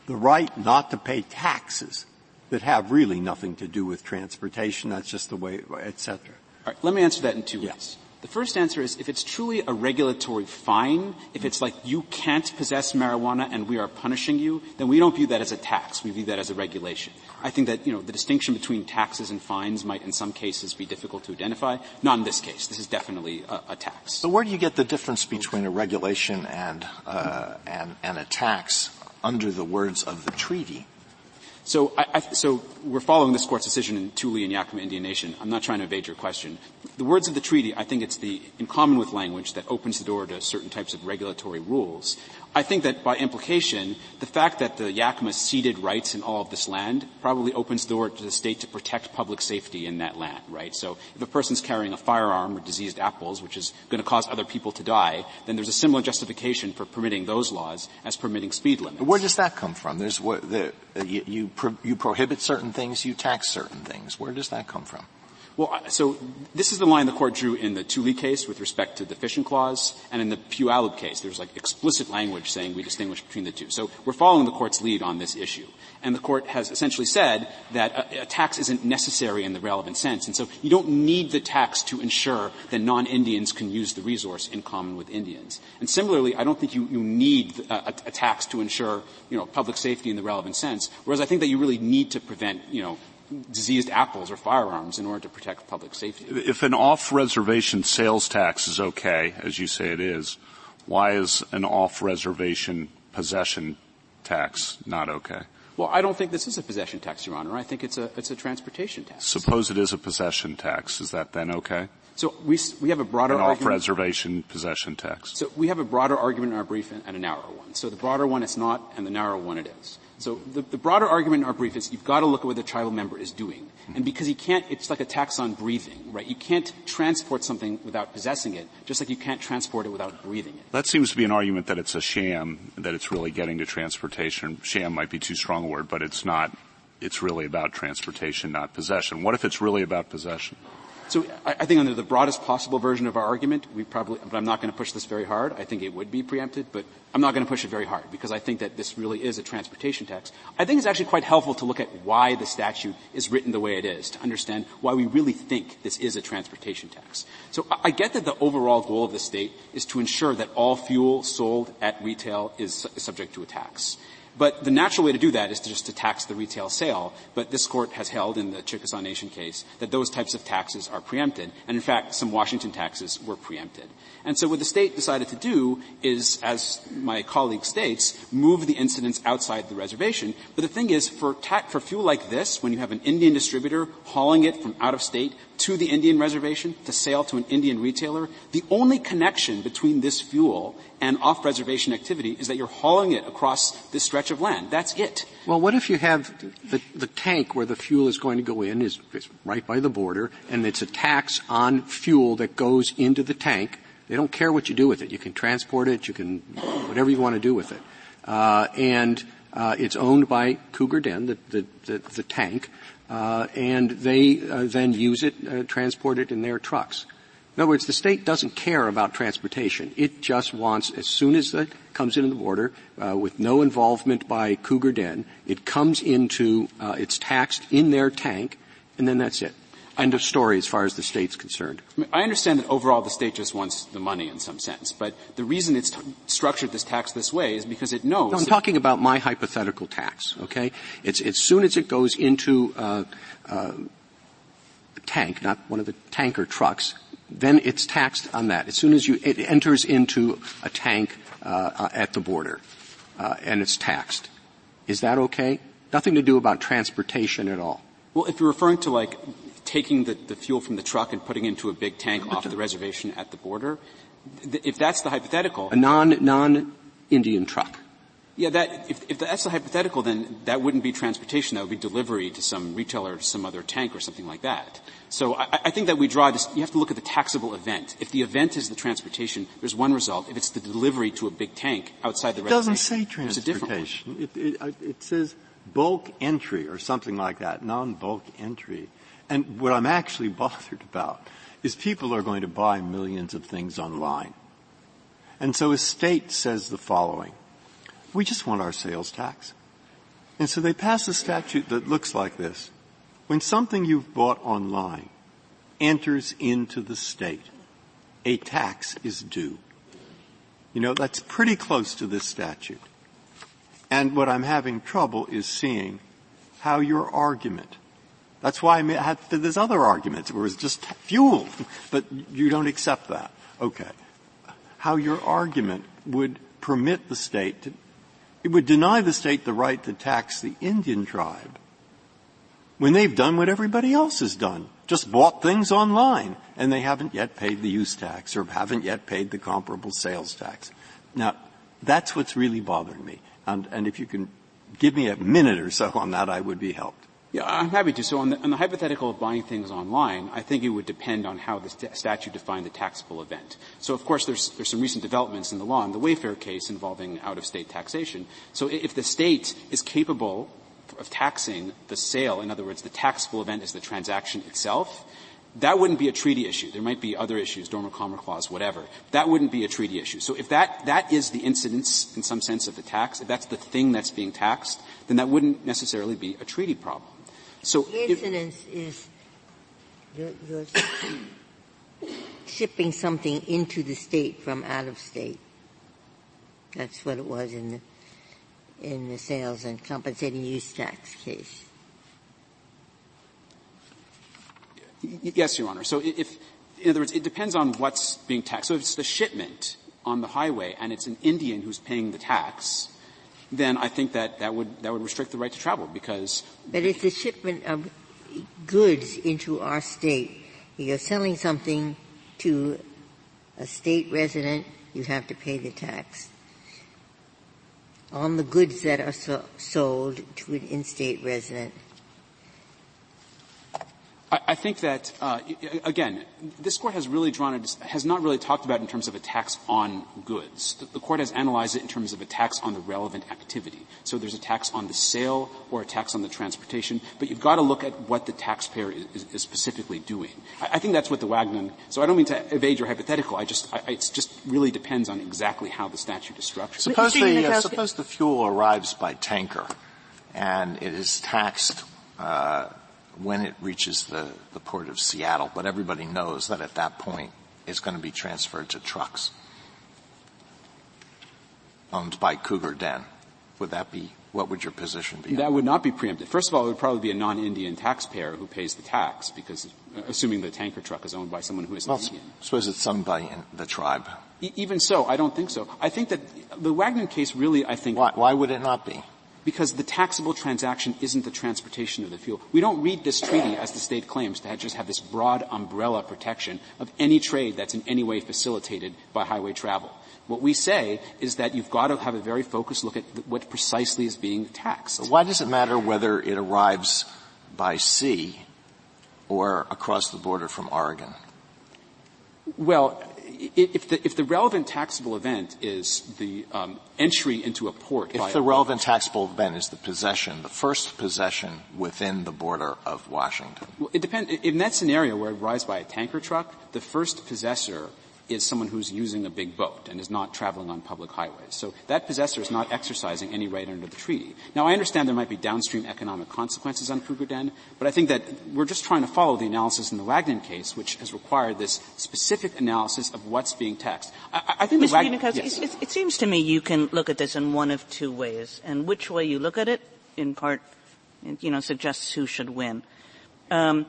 the right not to pay taxes that have really nothing to do with transportation? That's just the way, etc. All right, let me answer that in two ways. The first answer is if it's truly a regulatory fine, if it's like you can't possess marijuana and we are punishing you, then we don't view that as a tax. We view that as a regulation. I think that, you know, the distinction between taxes and fines might in some cases be difficult to identify. Not in this case. This is definitely a, a tax. So where do you get the difference between a regulation and, uh, and, and a tax under the words of the treaty? So, I, I, so we're following this court's decision in Tulee and Yakima Indian Nation. I'm not trying to evade your question. The words of the treaty, I think it's the, in common with language, that opens the door to certain types of regulatory rules. I think that by implication, the fact that the Yakama ceded rights in all of this land probably opens the door to the state to protect public safety in that land, right? So if a person's carrying a firearm or diseased apples, which is going to cause other people to die, then there's a similar justification for permitting those laws as permitting speed limits. Where does that come from? There's what the, you, you, pro, you prohibit certain things, you tax certain things. Where does that come from? Well, so this is the line the court drew in the Tulee case with respect to the fishing clause, and in the Puyallup case, there's like explicit language saying we distinguish between the two. So we're following the court's lead on this issue. And the court has essentially said that a, a tax isn't necessary in the relevant sense, and so you don't need the tax to ensure that non-Indians can use the resource in common with Indians. And similarly, I don't think you, you need a, a, a tax to ensure, you know, public safety in the relevant sense, whereas I think that you really need to prevent, you know, diseased apples or firearms in order to protect public safety. If an off-reservation sales tax is okay, as you say it is, why is an off-reservation possession tax not okay? Well, I don't think this is a possession tax, Your Honor. I think it's a, it's a transportation tax. Suppose it is a possession tax. Is that then okay? So we, we have a broader An argument. off-reservation possession tax. So we have a broader argument in our brief and a narrower one. So the broader one it's not, and the narrower one it is. So the, the broader argument in our brief is you've got to look at what the tribal member is doing. Hmm. And because you can't, it's like a tax on breathing, right? You can't transport something without possessing it, just like you can't transport it without breathing it. That seems to be an argument that it's a sham, that it's really getting to transportation. Sham might be too strong a word, but it's not it's really about transportation, not possession. What if it's really about possession? So I, think under the broadest possible version of our argument, we probably, but I'm not going to push this very hard. I think it would be preempted, but I'm not going to push it very hard because I think that this really is a transportation tax. I think it's actually quite helpful to look at why the statute is written the way it is to understand why we really think this is a transportation tax. So I get that the overall goal of the state is to ensure that all fuel sold at retail is subject to a tax. But the natural way to do that is to just to tax the retail sale. But this court has held in the Chickasaw Nation case that those types of taxes are preempted. And in fact, some Washington taxes were preempted. And so what the state decided to do is, as my colleague states, move the incidence outside the reservation. But the thing is, for, ta- for fuel like this, when you have an Indian distributor hauling it from out of state to the Indian reservation to sale to an Indian retailer, the only connection between this fuel and off-reservation activity is that you're hauling it across this stretch of land. That's it. Well, what if you have the, the tank where the fuel is going to go in is, is right by the border, and it's a tax on fuel that goes into the tank, they don't care what you do with it. You can transport it, you can, whatever you want to do with it. Uh, and, uh, it's owned by Cougar Den, the, the, the, the tank, uh, and they uh, then use it, uh, transport it in their trucks. In other words, the state doesn't care about transportation. It just wants, as soon as it comes into the border, uh, with no involvement by Cougar Den, it comes into, uh, it's taxed in their tank, and then that's it. End of story as far as the state's concerned. I, mean, I understand that overall the state just wants the money in some sense, but the reason it's t- structured this tax this way is because it knows. No, I'm talking about my hypothetical tax. Okay, it's as soon as it goes into uh, uh, a tank, not one of the tanker trucks, then it's taxed on that. As soon as you it enters into a tank uh, at the border, uh, and it's taxed. Is that okay? Nothing to do about transportation at all. Well, if you're referring to like taking the, the fuel from the truck and putting it into a big tank off the reservation at the border, th- if that's the hypothetical. A non, non-Indian truck. Yeah, that, if, if that's the hypothetical, then that wouldn't be transportation. That would be delivery to some retailer, to some other tank or something like that. So I, I think that we draw this, you have to look at the taxable event. If the event is the transportation, there's one result. If it's the delivery to a big tank outside the it reservation, doesn't say transportation. It, it, uh, it says bulk entry or something like that, non-bulk entry. And what I'm actually bothered about is people are going to buy millions of things online. And so a state says the following. We just want our sales tax. And so they pass a statute that looks like this. When something you've bought online enters into the state, a tax is due. You know, that's pretty close to this statute. And what I'm having trouble is seeing how your argument that's why I had there's other arguments where it's just fuel, but you don't accept that. Okay. How your argument would permit the state to, it would deny the state the right to tax the Indian tribe when they've done what everybody else has done, just bought things online, and they haven't yet paid the use tax or haven't yet paid the comparable sales tax. Now, that's what's really bothering me. And, and if you can give me a minute or so on that, I would be helped. Yeah, I'm happy to. So on the, on the, hypothetical of buying things online, I think it would depend on how the st- statute defined the taxable event. So of course there's, there's some recent developments in the law in the Wayfair case involving out-of-state taxation. So if the state is capable of taxing the sale, in other words, the taxable event is the transaction itself, that wouldn't be a treaty issue. There might be other issues, dormant commerce clause, whatever. That wouldn't be a treaty issue. So if that, that is the incidence in some sense of the tax, if that's the thing that's being taxed, then that wouldn't necessarily be a treaty problem. So incidence is you're, you're shipping something into the state from out of state. That's what it was in the in the sales and compensating use tax case. Yes, Your Honor. So if, in other words, it depends on what's being taxed. So if it's the shipment on the highway and it's an Indian who's paying the tax, then I think that that would, that would restrict the right to travel because. But it's the shipment of goods into our state. You're selling something to a state resident, you have to pay the tax. On the goods that are so, sold to an in-state resident, I, I think that, uh, again, this court has really drawn a, has not really talked about it in terms of a tax on goods. The, the, court has analyzed it in terms of a tax on the relevant activity. So there's a tax on the sale or a tax on the transportation, but you've got to look at what the taxpayer is, is, is specifically doing. I, I, think that's what the Wagnon, so I don't mean to evade your hypothetical, I just, I, it just really depends on exactly how the statute is structured. Suppose the, uh, suppose the fuel arrives by tanker and it is taxed uh, when it reaches the, the port of Seattle, but everybody knows that at that point it's going to be transferred to trucks owned by Cougar Den. Would that be, what would your position be? That would not be preempted. First of all, it would probably be a non-Indian taxpayer who pays the tax because, uh, assuming the tanker truck is owned by someone who is well, Indian. I suppose it's somebody in the tribe. E- even so, I don't think so. I think that the Wagnon case really, I think. Why, why would it not be? Because the taxable transaction isn't the transportation of the fuel. We don't read this treaty, as the state claims, to have just have this broad umbrella protection of any trade that's in any way facilitated by highway travel. What we say is that you've got to have a very focused look at what precisely is being taxed. Why does it matter whether it arrives by sea or across the border from Oregon? Well, if the, if the relevant taxable event is the um, entry into a port, if the relevant taxable event is the possession, the first possession within the border of Washington, well, it depends. In that scenario where it arrives by a tanker truck, the first possessor is someone who's using a big boat and is not traveling on public highways. So that possessor is not exercising any right under the treaty. Now I understand there might be downstream economic consequences on Cougar Den, but I think that we're just trying to follow the analysis in the Wagnon case, which has required this specific analysis of what's being taxed. I, I think Mr. the Wagnon, yes. it, it seems to me you can look at this in one of two ways, and which way you look at it, in part, you know, suggests who should win. Um,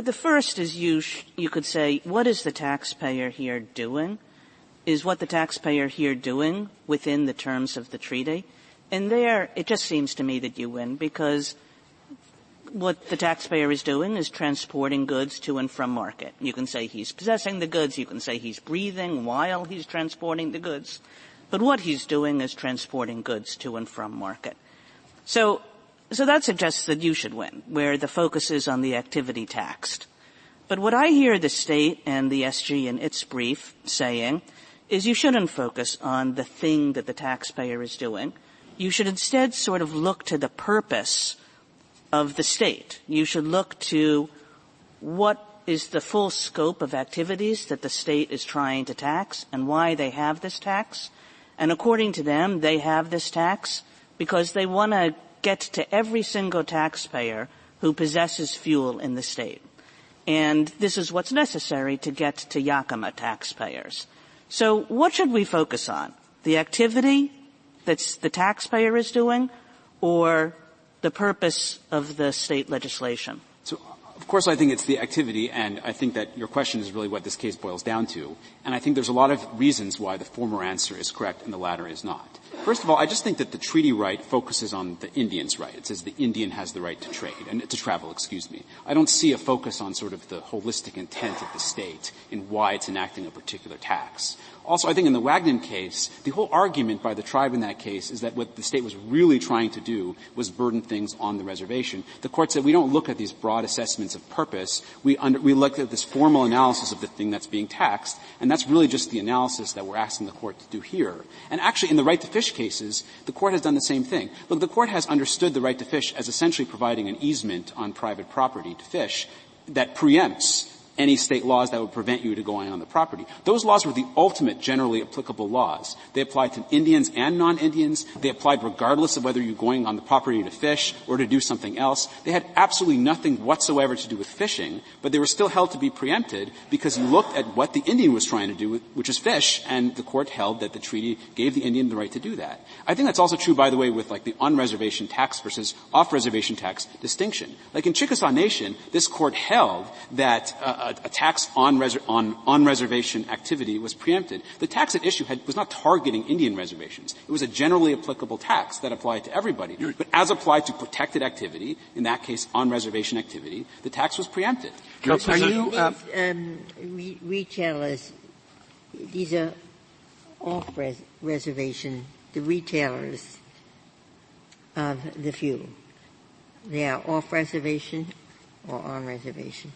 the first is you, sh- you could say, what is the taxpayer here doing? Is what the taxpayer here doing within the terms of the treaty? And there, it just seems to me that you win because what the taxpayer is doing is transporting goods to and from market. You can say he's possessing the goods, you can say he's breathing while he's transporting the goods, but what he's doing is transporting goods to and from market. So so that suggests that you should win, where the focus is on the activity taxed. But what I hear the state and the SG in its brief saying is you shouldn't focus on the thing that the taxpayer is doing. You should instead sort of look to the purpose of the state. You should look to what is the full scope of activities that the state is trying to tax and why they have this tax. And according to them, they have this tax because they want to get to every single taxpayer who possesses fuel in the state. And this is what's necessary to get to Yakama taxpayers. So what should we focus on? The activity that the taxpayer is doing or the purpose of the state legislation? Of course, I think it's the activity, and I think that your question is really what this case boils down to. And I think there's a lot of reasons why the former answer is correct and the latter is not. First of all, I just think that the treaty right focuses on the Indian's right. It says the Indian has the right to trade and to travel, excuse me. I don't see a focus on sort of the holistic intent of the state in why it's enacting a particular tax. Also, I think in the Wagnon case, the whole argument by the tribe in that case is that what the state was really trying to do was burden things on the reservation. The court said we don't look at these broad assessments of purpose. We, under, we look at this formal analysis of the thing that's being taxed, and that's really just the analysis that we're asking the court to do here. And actually, in the right to fish cases, the court has done the same thing. Look, the court has understood the right to fish as essentially providing an easement on private property to fish that preempts any state laws that would prevent you to going on the property. Those laws were the ultimate generally applicable laws. They applied to Indians and non-Indians. They applied regardless of whether you're going on the property to fish or to do something else. They had absolutely nothing whatsoever to do with fishing, but they were still held to be preempted because you looked at what the Indian was trying to do, which is fish, and the court held that the treaty gave the Indian the right to do that. I think that's also true, by the way, with like the on-reservation tax versus off-reservation tax distinction. Like in Chickasaw Nation, this court held that uh, a, a tax on, reser- on, on, reservation activity was preempted. The tax at issue had, was not targeting Indian reservations. It was a generally applicable tax that applied to everybody. But as applied to protected activity, in that case on reservation activity, the tax was preempted. Are you, uh, um, re- retailers, these are off res- reservation, the retailers of the fuel. They are off reservation or on reservation?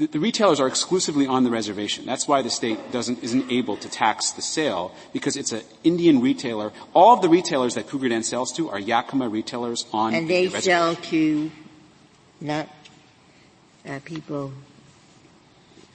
The, the, retailers are exclusively on the reservation. That's why the state doesn't, isn't able to tax the sale because it's an Indian retailer. All of the retailers that Cougar Den sells to are Yakama retailers on and they the sell to not uh, people,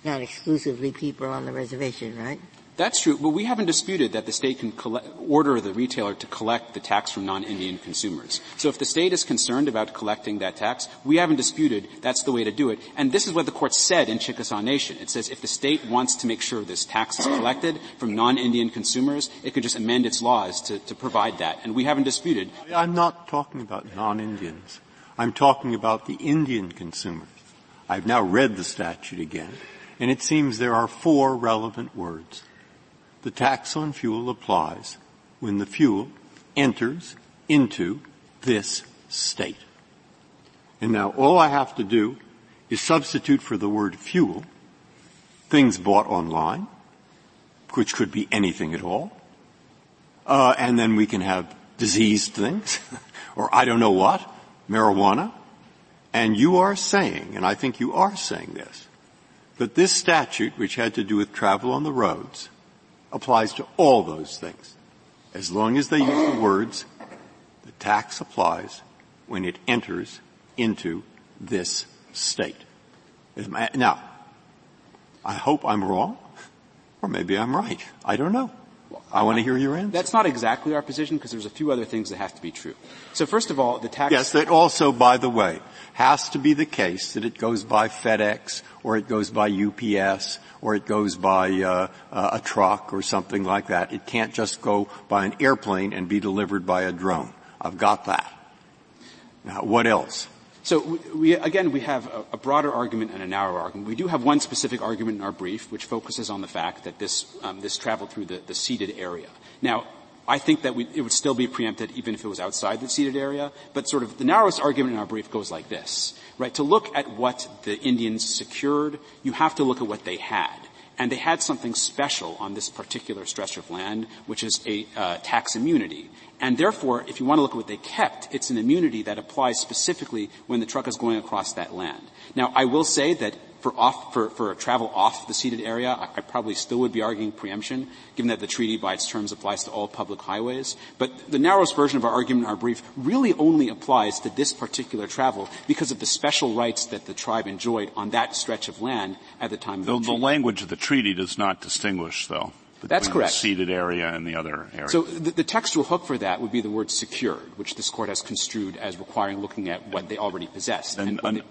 not exclusively people on the reservation, right? That's true, but we haven't disputed that the state can collect, order the retailer to collect the tax from non-Indian consumers. So if the state is concerned about collecting that tax, we haven't disputed that's the way to do it. And this is what the court said in Chickasaw Nation. It says if the state wants to make sure this tax is collected from non-Indian consumers, it could just amend its laws to, to provide that. And we haven't disputed. I'm not talking about non-Indians. I'm talking about the Indian consumers. I've now read the statute again, and it seems there are four relevant words the tax on fuel applies when the fuel enters into this state. And now all I have to do is substitute for the word fuel things bought online, which could be anything at all, uh, and then we can have diseased things, or I don't know what, marijuana, and you are saying, and I think you are saying this, that this statute, which had to do with travel on the roads, applies to all those things. As long as they use the words, the tax applies when it enters into this state. Now, I hope I'm wrong, or maybe I'm right. I don't know. I want to hear your answer. That's not exactly our position because there's a few other things that have to be true. So first of all, the tax. Yes, that also, by the way, has to be the case that it goes by FedEx or it goes by UPS or it goes by uh, a truck or something like that. It can't just go by an airplane and be delivered by a drone. I've got that. Now, what else? So we, again, we have a, broader argument and a narrower argument. We do have one specific argument in our brief, which focuses on the fact that this um, this traveled through the, the ceded area. Now, I think that we, it would still be preempted even if it was outside the ceded area. But sort of the narrowest argument in our brief goes like this, right? To look at what the Indians secured, you have to look at what they had. And they had something special on this particular stretch of land, which is a uh, tax immunity. And therefore, if you want to look at what they kept, it's an immunity that applies specifically when the truck is going across that land. Now, I will say that for off, for, for travel off the ceded area, I, I, probably still would be arguing preemption, given that the treaty by its terms applies to all public highways. But the narrowest version of our argument in our brief really only applies to this particular travel because of the special rights that the tribe enjoyed on that stretch of land at the time of the, the, the language of the treaty does not distinguish, though. That's correct. The ceded area and the other area. So the, the, textual hook for that would be the word secured, which this court has construed as requiring looking at what they already possessed. And, and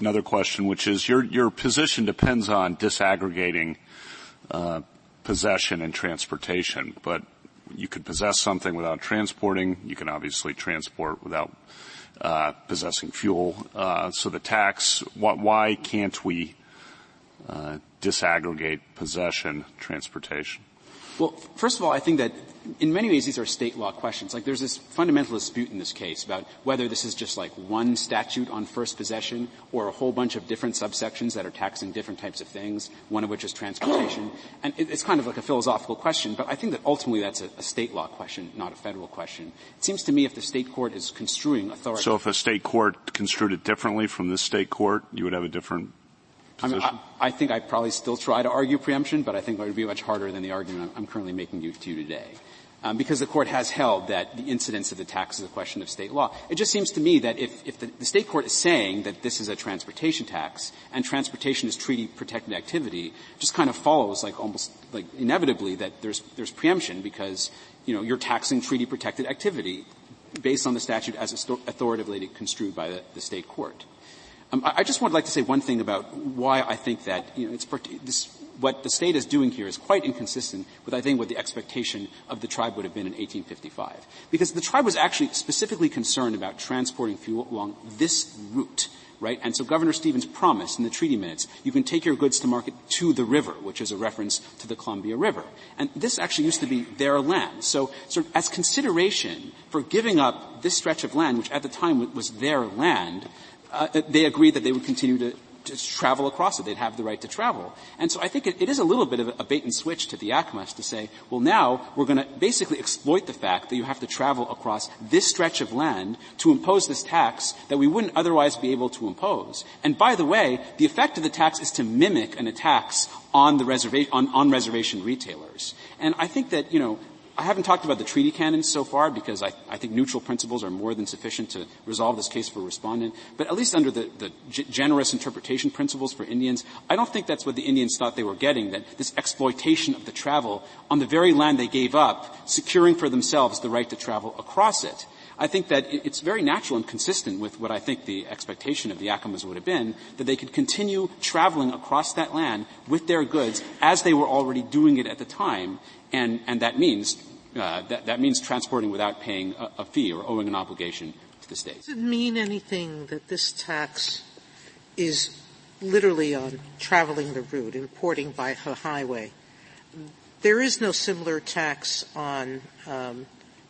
another question, which is your your position depends on disaggregating uh, possession and transportation, but you could possess something without transporting. You can obviously transport without uh, possessing fuel. Uh, so the tax, wh- why can't we uh, disaggregate possession, transportation? Well, first of all, I think that in many ways these are state law questions. Like there's this fundamental dispute in this case about whether this is just like one statute on first possession or a whole bunch of different subsections that are taxing different types of things, one of which is transportation. And it's kind of like a philosophical question, but I think that ultimately that's a, a state law question, not a federal question. It seems to me if the state court is construing authority. So if a state court construed it differently from this state court, you would have a different I, mean, I, I, think I'd probably still try to argue preemption, but I think it would be much harder than the argument I'm, I'm currently making you, to you today. Um, because the court has held that the incidence of the tax is a question of state law. It just seems to me that if, if the, the, state court is saying that this is a transportation tax and transportation is treaty protected activity, just kind of follows like almost like inevitably that there's there's preemption because you know you're taxing treaty protected activity based on the statute as authoritatively construed by the, the state court. Um, I, I just would like to say one thing about why I think that you know, it's this, what the state is doing here is quite inconsistent with I think what the expectation of the tribe would have been in 1855, because the tribe was actually specifically concerned about transporting fuel along this route. Right? And so Governor Stevens promised in the treaty minutes, you can take your goods to market to the river, which is a reference to the Columbia River. And this actually used to be their land. So, sort of as consideration for giving up this stretch of land, which at the time was their land, uh, they agreed that they would continue to to travel across it. They'd have the right to travel. And so I think it, it is a little bit of a bait and switch to the Yakamas to say, well, now we're going to basically exploit the fact that you have to travel across this stretch of land to impose this tax that we wouldn't otherwise be able to impose. And by the way, the effect of the tax is to mimic an tax on the reservation, on, on reservation retailers. And I think that, you know, I haven't talked about the treaty canons so far because I, I, think neutral principles are more than sufficient to resolve this case for a respondent. But at least under the, the g- generous interpretation principles for Indians, I don't think that's what the Indians thought they were getting, that this exploitation of the travel on the very land they gave up, securing for themselves the right to travel across it. I think that it's very natural and consistent with what I think the expectation of the Yakamas would have been, that they could continue traveling across that land with their goods as they were already doing it at the time, and, and that means uh, that, that means transporting without paying a, a fee or owing an obligation to the state. Does it mean anything that this tax is literally on traveling the route, importing by a highway? There is no similar tax on um,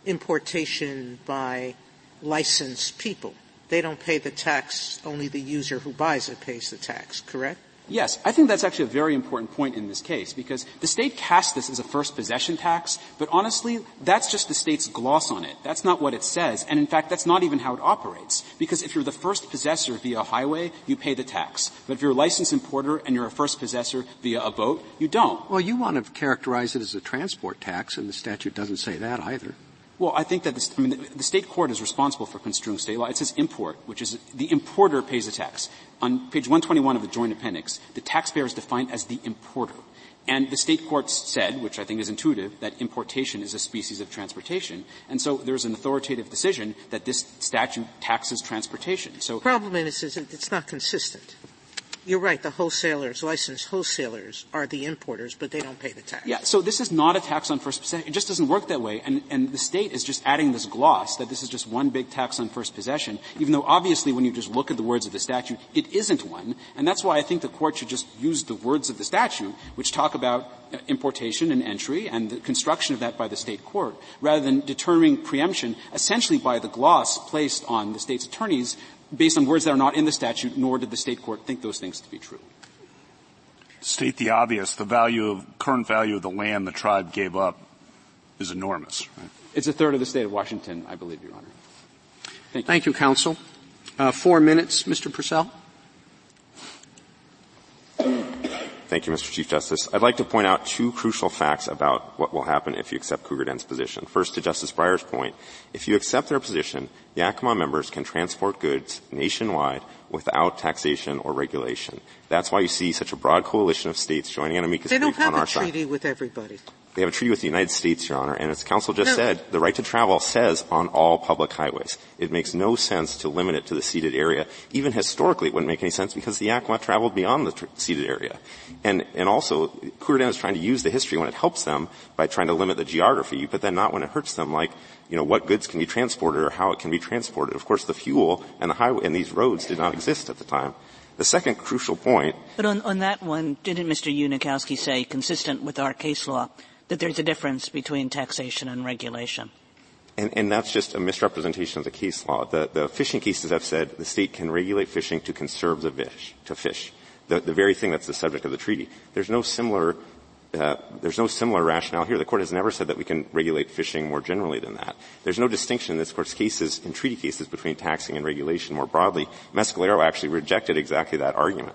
importation by licensed people. They don't pay the tax, only the user who buys it pays the tax, correct? Yes, I think that's actually a very important point in this case because the state cast this as a first possession tax, but honestly, that's just the state's gloss on it. That's not what it says. And in fact, that's not even how it operates. Because if you're the first possessor via a highway, you pay the tax. But if you're a licensed importer and you're a first possessor via a boat, you don't. Well, you want to characterize it as a transport tax, and the statute doesn't say that either. Well, I think that I mean, the, the, state court is responsible for construing state law. It says import, which is the importer pays a tax. On page 121 of the joint appendix, the taxpayer is defined as the importer. And the state courts said, which I think is intuitive, that importation is a species of transportation. And so there's an authoritative decision that this statute taxes transportation. So the problem is, is it's not consistent you're right. The wholesalers, licensed wholesalers, are the importers, but they don't pay the tax. Yeah. So this is not a tax on first possession. It just doesn't work that way. And and the state is just adding this gloss that this is just one big tax on first possession, even though obviously when you just look at the words of the statute, it isn't one. And that's why I think the court should just use the words of the statute, which talk about uh, importation and entry and the construction of that by the state court, rather than determining preemption essentially by the gloss placed on the state's attorneys based on words that are not in the statute, nor did the state court think those things to be true. State the obvious, the value of, current value of the land the tribe gave up is enormous. Right? It's a third of the state of Washington, I believe, Your Honor. Thank you. Thank you, counsel. Uh, four minutes, Mr. Purcell. Thank you, Mr. Chief Justice. I'd like to point out two crucial facts about what will happen if you accept Cougar Den's position. First, to Justice Breyer's point, if you accept their position, Yakama members can transport goods nationwide without taxation or regulation. That's why you see such a broad coalition of states joining an amicus brief on our side. They don't have a treaty with everybody. They have a treaty with the United States, Your Honor, and as counsel just no. said, the right to travel says on all public highways. It makes no sense to limit it to the ceded area. Even historically, it wouldn't make any sense because the Yakama traveled beyond the tr- ceded area. And, and also, Cougar is trying to use the history when it helps them by trying to limit the geography, but then not when it hurts them, like, you know, what goods can be transported or how it can be transported. Of course, the fuel and the highway and these roads did not exist at the time. The second crucial point. But on, on that one, didn't Mr. Unikowsky say, consistent with our case law, that there's a difference between taxation and regulation. And, and, that's just a misrepresentation of the case law. The, the, fishing cases have said the state can regulate fishing to conserve the fish, to fish. The, the very thing that's the subject of the treaty. There's no similar, uh, there's no similar rationale here. The court has never said that we can regulate fishing more generally than that. There's no distinction in this court's cases, in treaty cases, between taxing and regulation more broadly. Mescalero actually rejected exactly that argument.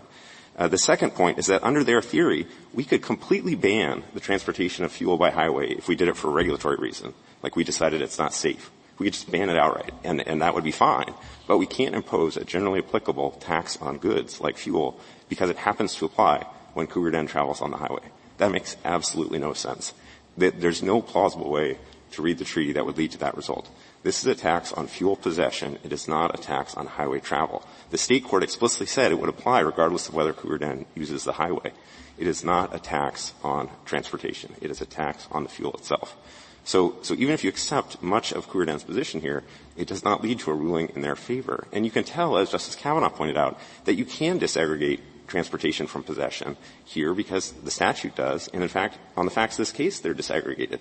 Uh, the second point is that under their theory, we could completely ban the transportation of fuel by highway if we did it for a regulatory reason, like we decided it's not safe. We could just ban it outright, and, and that would be fine. But we can't impose a generally applicable tax on goods like fuel because it happens to apply when Cougar Den travels on the highway. That makes absolutely no sense. There's no plausible way to read the treaty that would lead to that result. This is a tax on fuel possession. It is not a tax on highway travel. The state court explicitly said it would apply regardless of whether Cougar uses the highway. It is not a tax on transportation. It is a tax on the fuel itself. So, so even if you accept much of Cougar Den's position here, it does not lead to a ruling in their favor. And you can tell, as Justice Kavanaugh pointed out, that you can disaggregate transportation from possession here because the statute does. And in fact, on the facts of this case, they're disaggregated.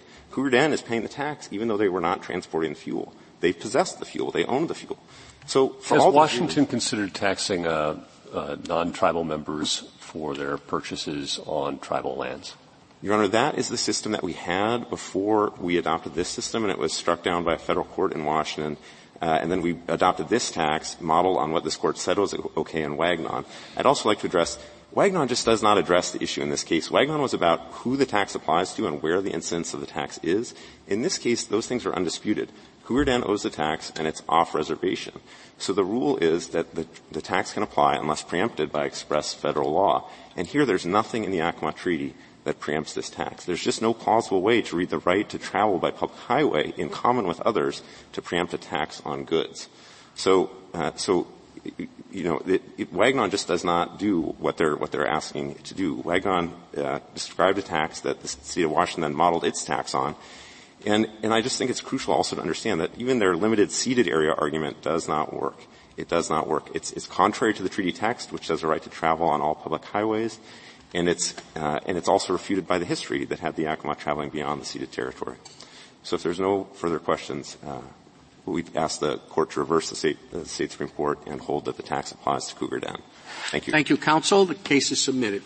Den is paying the tax even though they were not transporting the fuel. They possessed the fuel. They owned the fuel. So for Has all Washington considered taxing uh, uh, non-tribal members for their purchases on tribal lands? Your Honor, that is the system that we had before we adopted this system, and it was struck down by a federal court in Washington. Uh, and then we adopted this tax model on what this court said was okay in Wagnon. I'd also like to address Wagnon just does not address the issue in this case. Wagnon was about who the tax applies to and where the incidence of the tax is. In this case, those things are undisputed. Cougar Den owes the tax and it's off reservation. So the rule is that the, the tax can apply unless preempted by express federal law. And here there's nothing in the Yakama Treaty that preempts this tax. There's just no plausible way to read the right to travel by public highway in common with others to preempt a tax on goods. So, uh, so you know, it, it, Wagnon just does not do what they're what they're asking to do. Wagnon uh, described a tax that the state of Washington modeled its tax on, and and I just think it's crucial also to understand that even their limited ceded area argument does not work. It does not work. It's it's contrary to the treaty text, which says a right to travel on all public highways, and it's uh, and it's also refuted by the history that had the Yakama traveling beyond the ceded territory. So if there's no further questions. Uh, we ask the court to reverse the state, the state Supreme Court and hold that the tax applies to Cougar Den. Thank you. Thank you, counsel. The case is submitted.